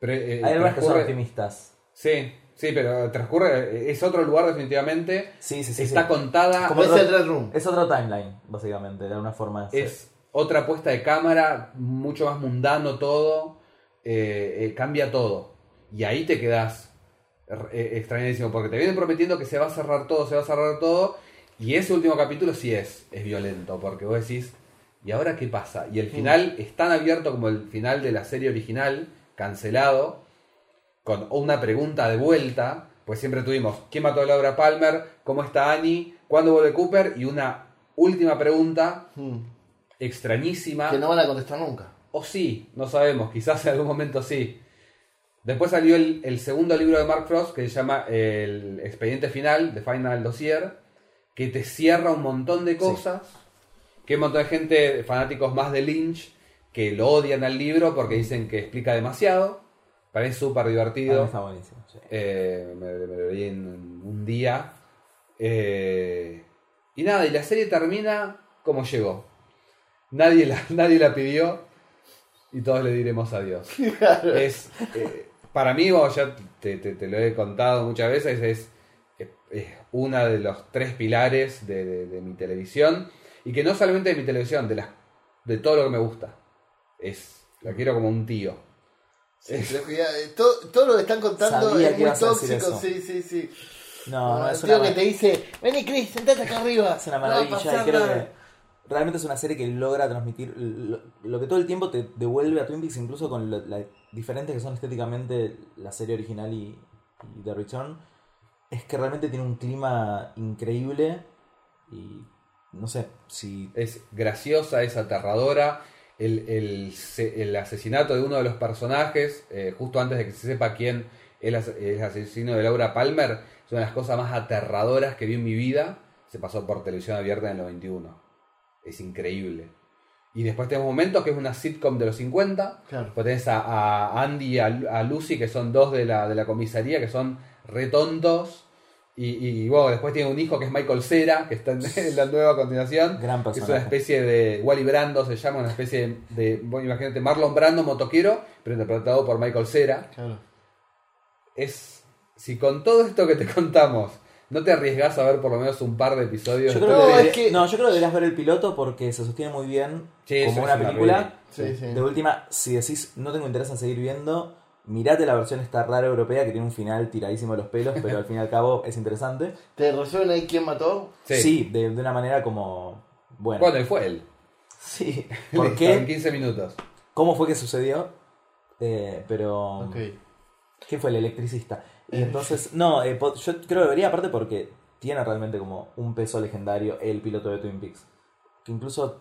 Pero, eh, hay algunas que son optimistas. Sí, sí, pero transcurre, es otro lugar definitivamente. Sí, sí, sí. Está sí. contada, Como es otro- el Red Room. Es otro timeline, básicamente, de alguna forma. de es otra puesta de cámara, mucho más mundano todo, eh, eh, cambia todo. Y ahí te quedas eh, extrañadísimo, porque te vienen prometiendo que se va a cerrar todo, se va a cerrar todo, y ese último capítulo sí es, es violento, porque vos decís, ¿y ahora qué pasa? Y el final es tan abierto como el final de la serie original, cancelado, con una pregunta de vuelta, pues siempre tuvimos, ¿quién mató a Laura Palmer? ¿Cómo está Annie? ¿Cuándo vuelve Cooper? Y una última pregunta Hmm. Extrañísima. Que no van a contestar nunca. O sí, no sabemos, quizás en algún momento sí. Después salió el, el segundo libro de Mark Frost que se llama El Expediente Final, The Final Dossier, que te cierra un montón de cosas. Que hay un montón de gente, fanáticos más de Lynch, que lo odian al libro porque dicen que explica demasiado. Para mí es súper divertido. está buenísimo. sí. Eh, me, me lo leí en un día. Eh, y nada, y la serie termina como llegó. Nadie la, nadie la pidió y todos le diremos adiós. Es, eh, para mí, bueno, ya te, te- te lo he contado muchas veces, es, es, es una de los tres pilares de, de- de mi televisión. Y que no solamente de mi televisión, de, las de todo lo que me gusta. Es, la quiero como un tío. Sí, eh, todo, todo lo que están contando Sabía es muy tóxico, sí, sí, sí. No, no, el es tío una, que te dice, vení Chris, sentate acá arriba. es una maravilla. y creo nada". que realmente es una serie que logra transmitir lo, que todo el tiempo te devuelve a Twin Peaks, incluso con lo la- diferentes que son estéticamente la serie original y, y The Return. Es que realmente tiene un clima increíble y no sé si Es graciosa, es aterradora. El, el se- el asesinato de uno de los personajes, eh, justo antes de que se sepa quién es el asesino de Laura Palmer, es una de las cosas más aterradoras que vi en mi vida. Se pasó por televisión abierta en el 91. Es increíble. Y después tenemos momentos que es una sitcom de los 50. Claro. Después tenés a, a Andy y a, Lu- a Lucy, que son dos de la, de la comisaría, que son retontos. Y, y bueno, después tiene un hijo que es Michael Cera, que está en, en la nueva continuación. gran que es una especie de Wally Brando, se llama una especie de, bueno, imagínate, Marlon Brando, motoquero, pero interpretado por Michael Cera. Claro. Es, si con todo esto que te contamos, no te arriesgas a ver por lo menos un par de episodios. Yo de creo, No, que es que- no, yo creo que deberías ver el piloto porque se sostiene muy bien Sí, como una película. peli. Sí, sí. De última, si decís no tengo interés en seguir viendo, mirate la versión esta rara europea que tiene un final tiradísimo de los pelos, pero al fin y al cabo es interesante. ¿Te resuelven ahí quién mató? Sí. Sí, de, de una manera como... Bueno, Bueno, y fue él. sí. ¿Por Listo, En qué? 15 minutos. ¿Cómo fue que sucedió? Eh, pero... Ok. ¿Quién fue el electricista? Y Eh. entonces, no, eh, yo creo que debería, aparte porque tiene realmente como un peso legendario el piloto de Twin Peaks. Que incluso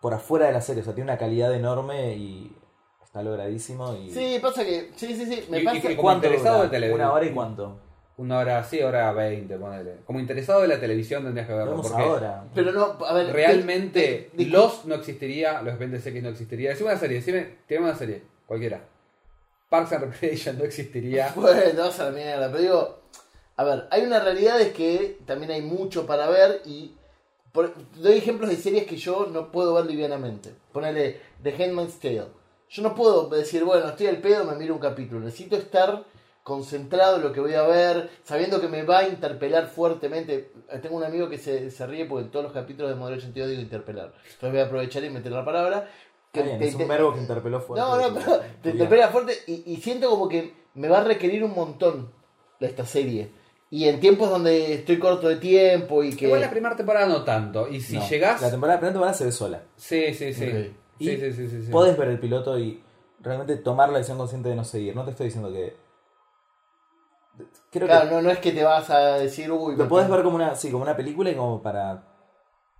por afuera de la serie, o sea, tiene una calidad enorme y está logradísimo. Y... Sí, pasa que. Sí, sí, sí. Me Y- y pasa. que- como ¿Cuánto interesado dura? de televisión. ¿Una hora y cuánto? Una hora, sí, hora 20, ponele. Como interesado de la televisión tendrías que Lo verlo. Porque ahora. Pero no, a ver. realmente te- te- Los no existiría, Los X no existiría. Decime una serie, decime, tirame una serie, cualquiera. Parks and Recreation no existiría. Bueno, vas mierda, pero digo, a ver, hay una realidad es que también hay mucho para ver y por- doy ejemplos de series que yo no puedo ver livianamente. Ponele The Handmaid's Tale. Yo no puedo decir, bueno, estoy al pedo, me miro un capítulo. Necesito estar concentrado en lo que voy a ver, sabiendo que me va a interpelar fuertemente. Tengo un amigo que se, se ríe porque en todos los capítulos de Modelo 82 digo interpelar. Entonces voy a aprovechar y meter la palabra. Que bien, te- es te- un verbo que interpeló fuerte. no, no, pero te interpela fuerte y, y siento como que me va a requerir un montón de esta serie. Y en tiempos donde estoy corto de tiempo y que... Igual la primera temporada no tanto. Y si No, llegás. La temporada, la primera temporada se ve sola. Sí, sí, sí. Y Sí, sí, sí, sí, sí. Podés ver el piloto y realmente tomar la decisión consciente de no seguir. No te estoy diciendo que. Creo Claro, que no, no es que te vas a decir, uy... lo me- podés ver como una, sí, como una película y como para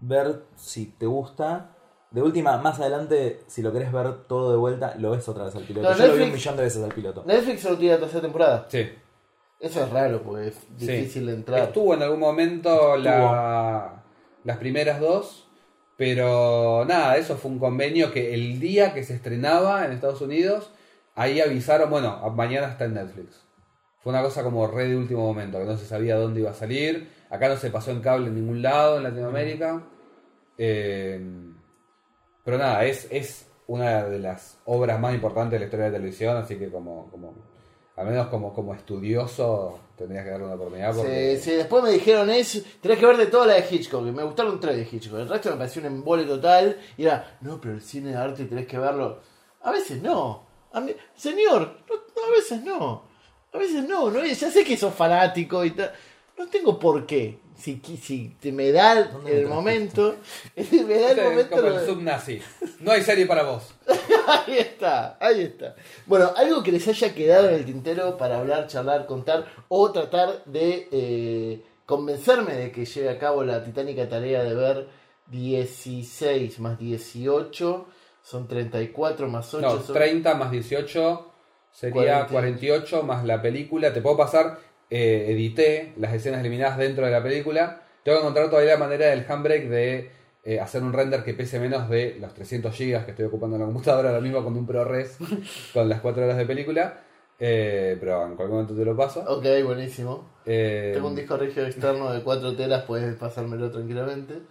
ver si te gusta. De última, más adelante, si lo querés ver todo de vuelta, lo ves otra vez al piloto. No, Yo lo vi un millón de veces al piloto. Netflix solo tiene la tercera temporada. Sí. Eso es raro porque es Sí. difícil de entrar. Estuvo en algún momento la- las primeras dos, pero nada, eso fue un convenio que el día que se estrenaba en Estados Unidos, ahí avisaron, bueno, mañana está en Netflix. Fue una cosa como re de último momento, que no se sabía dónde iba a salir. Acá no se pasó en cable en ningún lado en Latinoamérica. Eh, pero nada, es, es una de las obras más importantes de la historia de la televisión, así que como, como al menos como, como estudioso, tendrías que darle una oportunidad. Porque... Sí, sí, después me dijeron eso. Tenés que ver de toda la de Hitchcock. Me gustaron tres de Hitchcock. El resto me pareció un embole total. Y era, no, pero el cine de arte tenés que verlo. A veces no. A mí, señor, no, a veces no. A veces no, no es- ya sé que sos fanático y tal. No tengo por qué. Si, si te me da ¿Dónde el momento. me da el es momento. como lo- el subnazi. No hay serie para vos. Ahí está, ahí está. Bueno, algo que les haya quedado en el tintero para hablar, charlar, contar o tratar de eh, convencerme de que lleve a cabo la titánica tarea de ver 16 más 18 son 34 más 8 No, son 30 más 18 sería 48. 48 más la película. Te puedo pasar, eh, edité las escenas eliminadas dentro de la película. Tengo que encontrar todavía la manera del handbrake de eh, hacer un render que pese menos de los 300 GB que estoy ocupando en la computadora ahora mismo con un ProRes con las 4 horas de película. Eh, pero en cualquier momento te lo paso. Ok, buenísimo. Eh, Tengo un disco rígido externo de 4 telas, puedes pasármelo tranquilamente.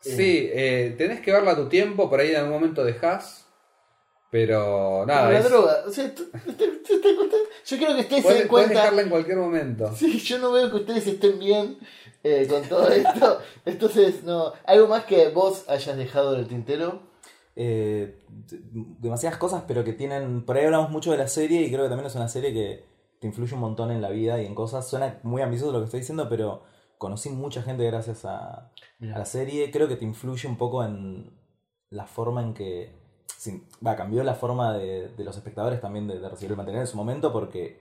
Sí, tenés que verla a tu tiempo, por ahí en algún momento dejas. Pero nada, Como la es- droga. O sea, yo creo que ustedes se den puedes cuenta. dejarla en cualquier momento. Sí, yo no veo que ustedes estén bien eh, con todo esto. Entonces, no. ¿Algo más que vos hayas dejado del tintero? Eh, demasiadas cosas, pero que tienen. Por ahí hablamos mucho de la serie y creo que también es una serie que te influye un montón en la vida y en cosas. Suena muy ambicioso lo que estoy diciendo, pero conocí mucha gente gracias a, la serie. Creo que te influye un poco en la forma en que. Sí, va, cambió la forma de, de los espectadores también de, de recibir el material en su momento porque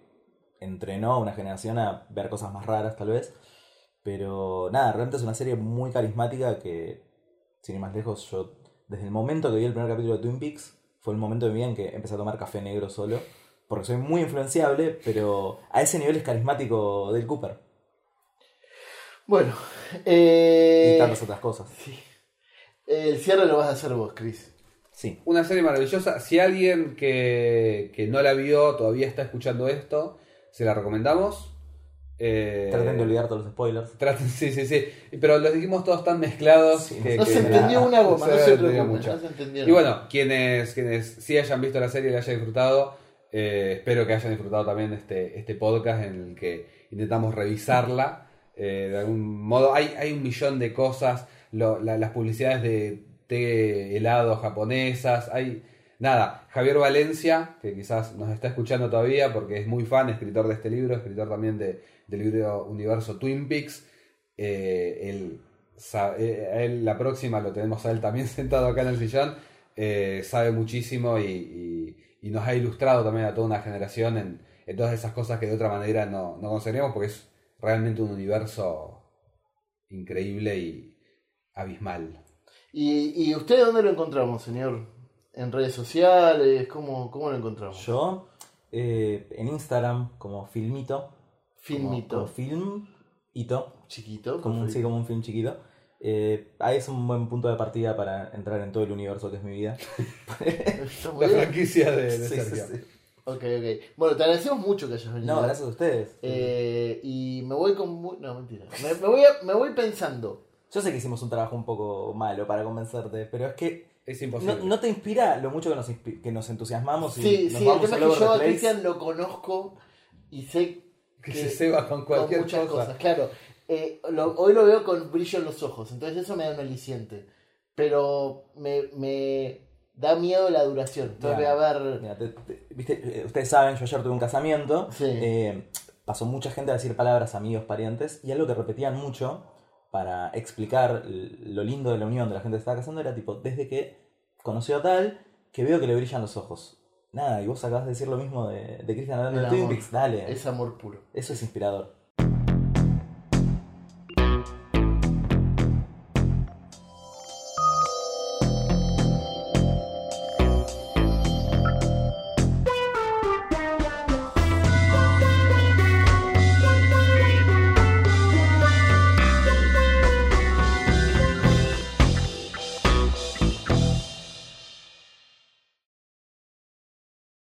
entrenó a una generación a ver cosas más raras, tal vez. Pero nada, realmente es una serie muy carismática que, sin ir más lejos, yo desde el momento que vi el primer capítulo de Twin Peaks, fue el momento de mi vida en que empecé a tomar café negro solo. Porque soy muy influenciable, pero a ese nivel es carismático Dale Cooper. Bueno, Y eh, tantas otras cosas. el cierre lo vas a hacer vos, Chris. Sí. Una serie maravillosa. Si alguien que, que no la vio todavía está escuchando esto, se la recomendamos. Eh, Traten de olvidar todos los spoilers. traten- sí, sí, sí. Pero los dijimos todos tan mezclados Sí. que, No que se entendió una goma, no se entendió preocupen. mucho. No se Y bueno, quienes, quienes sí hayan visto la serie y la hayan disfrutado, eh, espero que hayan disfrutado también este, este podcast en el que intentamos revisarla eh, de algún modo. Hay, hay un millón de cosas, lo- la- las publicidades de té helado japonesas, hay... Nada, Javier Valencia, que quizás nos está escuchando todavía porque es muy fan, escritor de este libro, escritor también de, del libro Universo Twin Peaks, eh, él, eh, la próxima lo tenemos a él también sentado acá en el sillón. eh, sabe muchísimo y, nos ha ilustrado también a toda una generación en, en todas esas cosas que de otra manera no, no conseguiríamos porque es realmente un universo increíble y abismal. ¿Y, ¿Y usted dónde lo encontramos, señor? ¿En redes sociales? ¿Cómo, cómo lo encontramos? Yo, eh, en Instagram, como Filmito. Filmito. Como, como film, hito. Chiquito. Como un, sí, como un film chiquito. Eh, ahí es un buen punto de partida para entrar en todo el universo que es mi vida. La franquicia de, de Sí, Sergio. sí, sí. Ok, ok. Bueno, te agradecemos mucho que hayas venido. No, gracias a ustedes. Eh, y me voy con... No, mentira. Me, me voy a- me voy pensando. Yo sé que hicimos un trabajo un poco malo para convencerte, pero es que Es no, imposible. no te inspira lo mucho que nos, que nos entusiasmamos y Sí, nos sí, el vamos tema all es que yo a. Cristian lo conozco y sé que que- se ceba con cualquier con muchas cosa. cosas. Claro, eh, lo- hoy lo veo con brillo en los ojos, entonces eso me da un aliciente. Pero me, me da miedo la duración. Entonces voy a ver. Mira, te- te- viste, eh, ustedes saben, yo ayer tuve un casamiento. Sí. eh, pasó mucha gente a decir palabras, amigos, parientes, y algo que repetían mucho para explicar lo lindo de la unión de la gente que estaba casando era tipo, desde que conoció a tal, que veo que le brillan los ojos. Nada, y vos acabas de decir lo mismo de, de Cristian hablando El de Twin amor. Peaks, dale. Es amor puro. Eso es inspirador.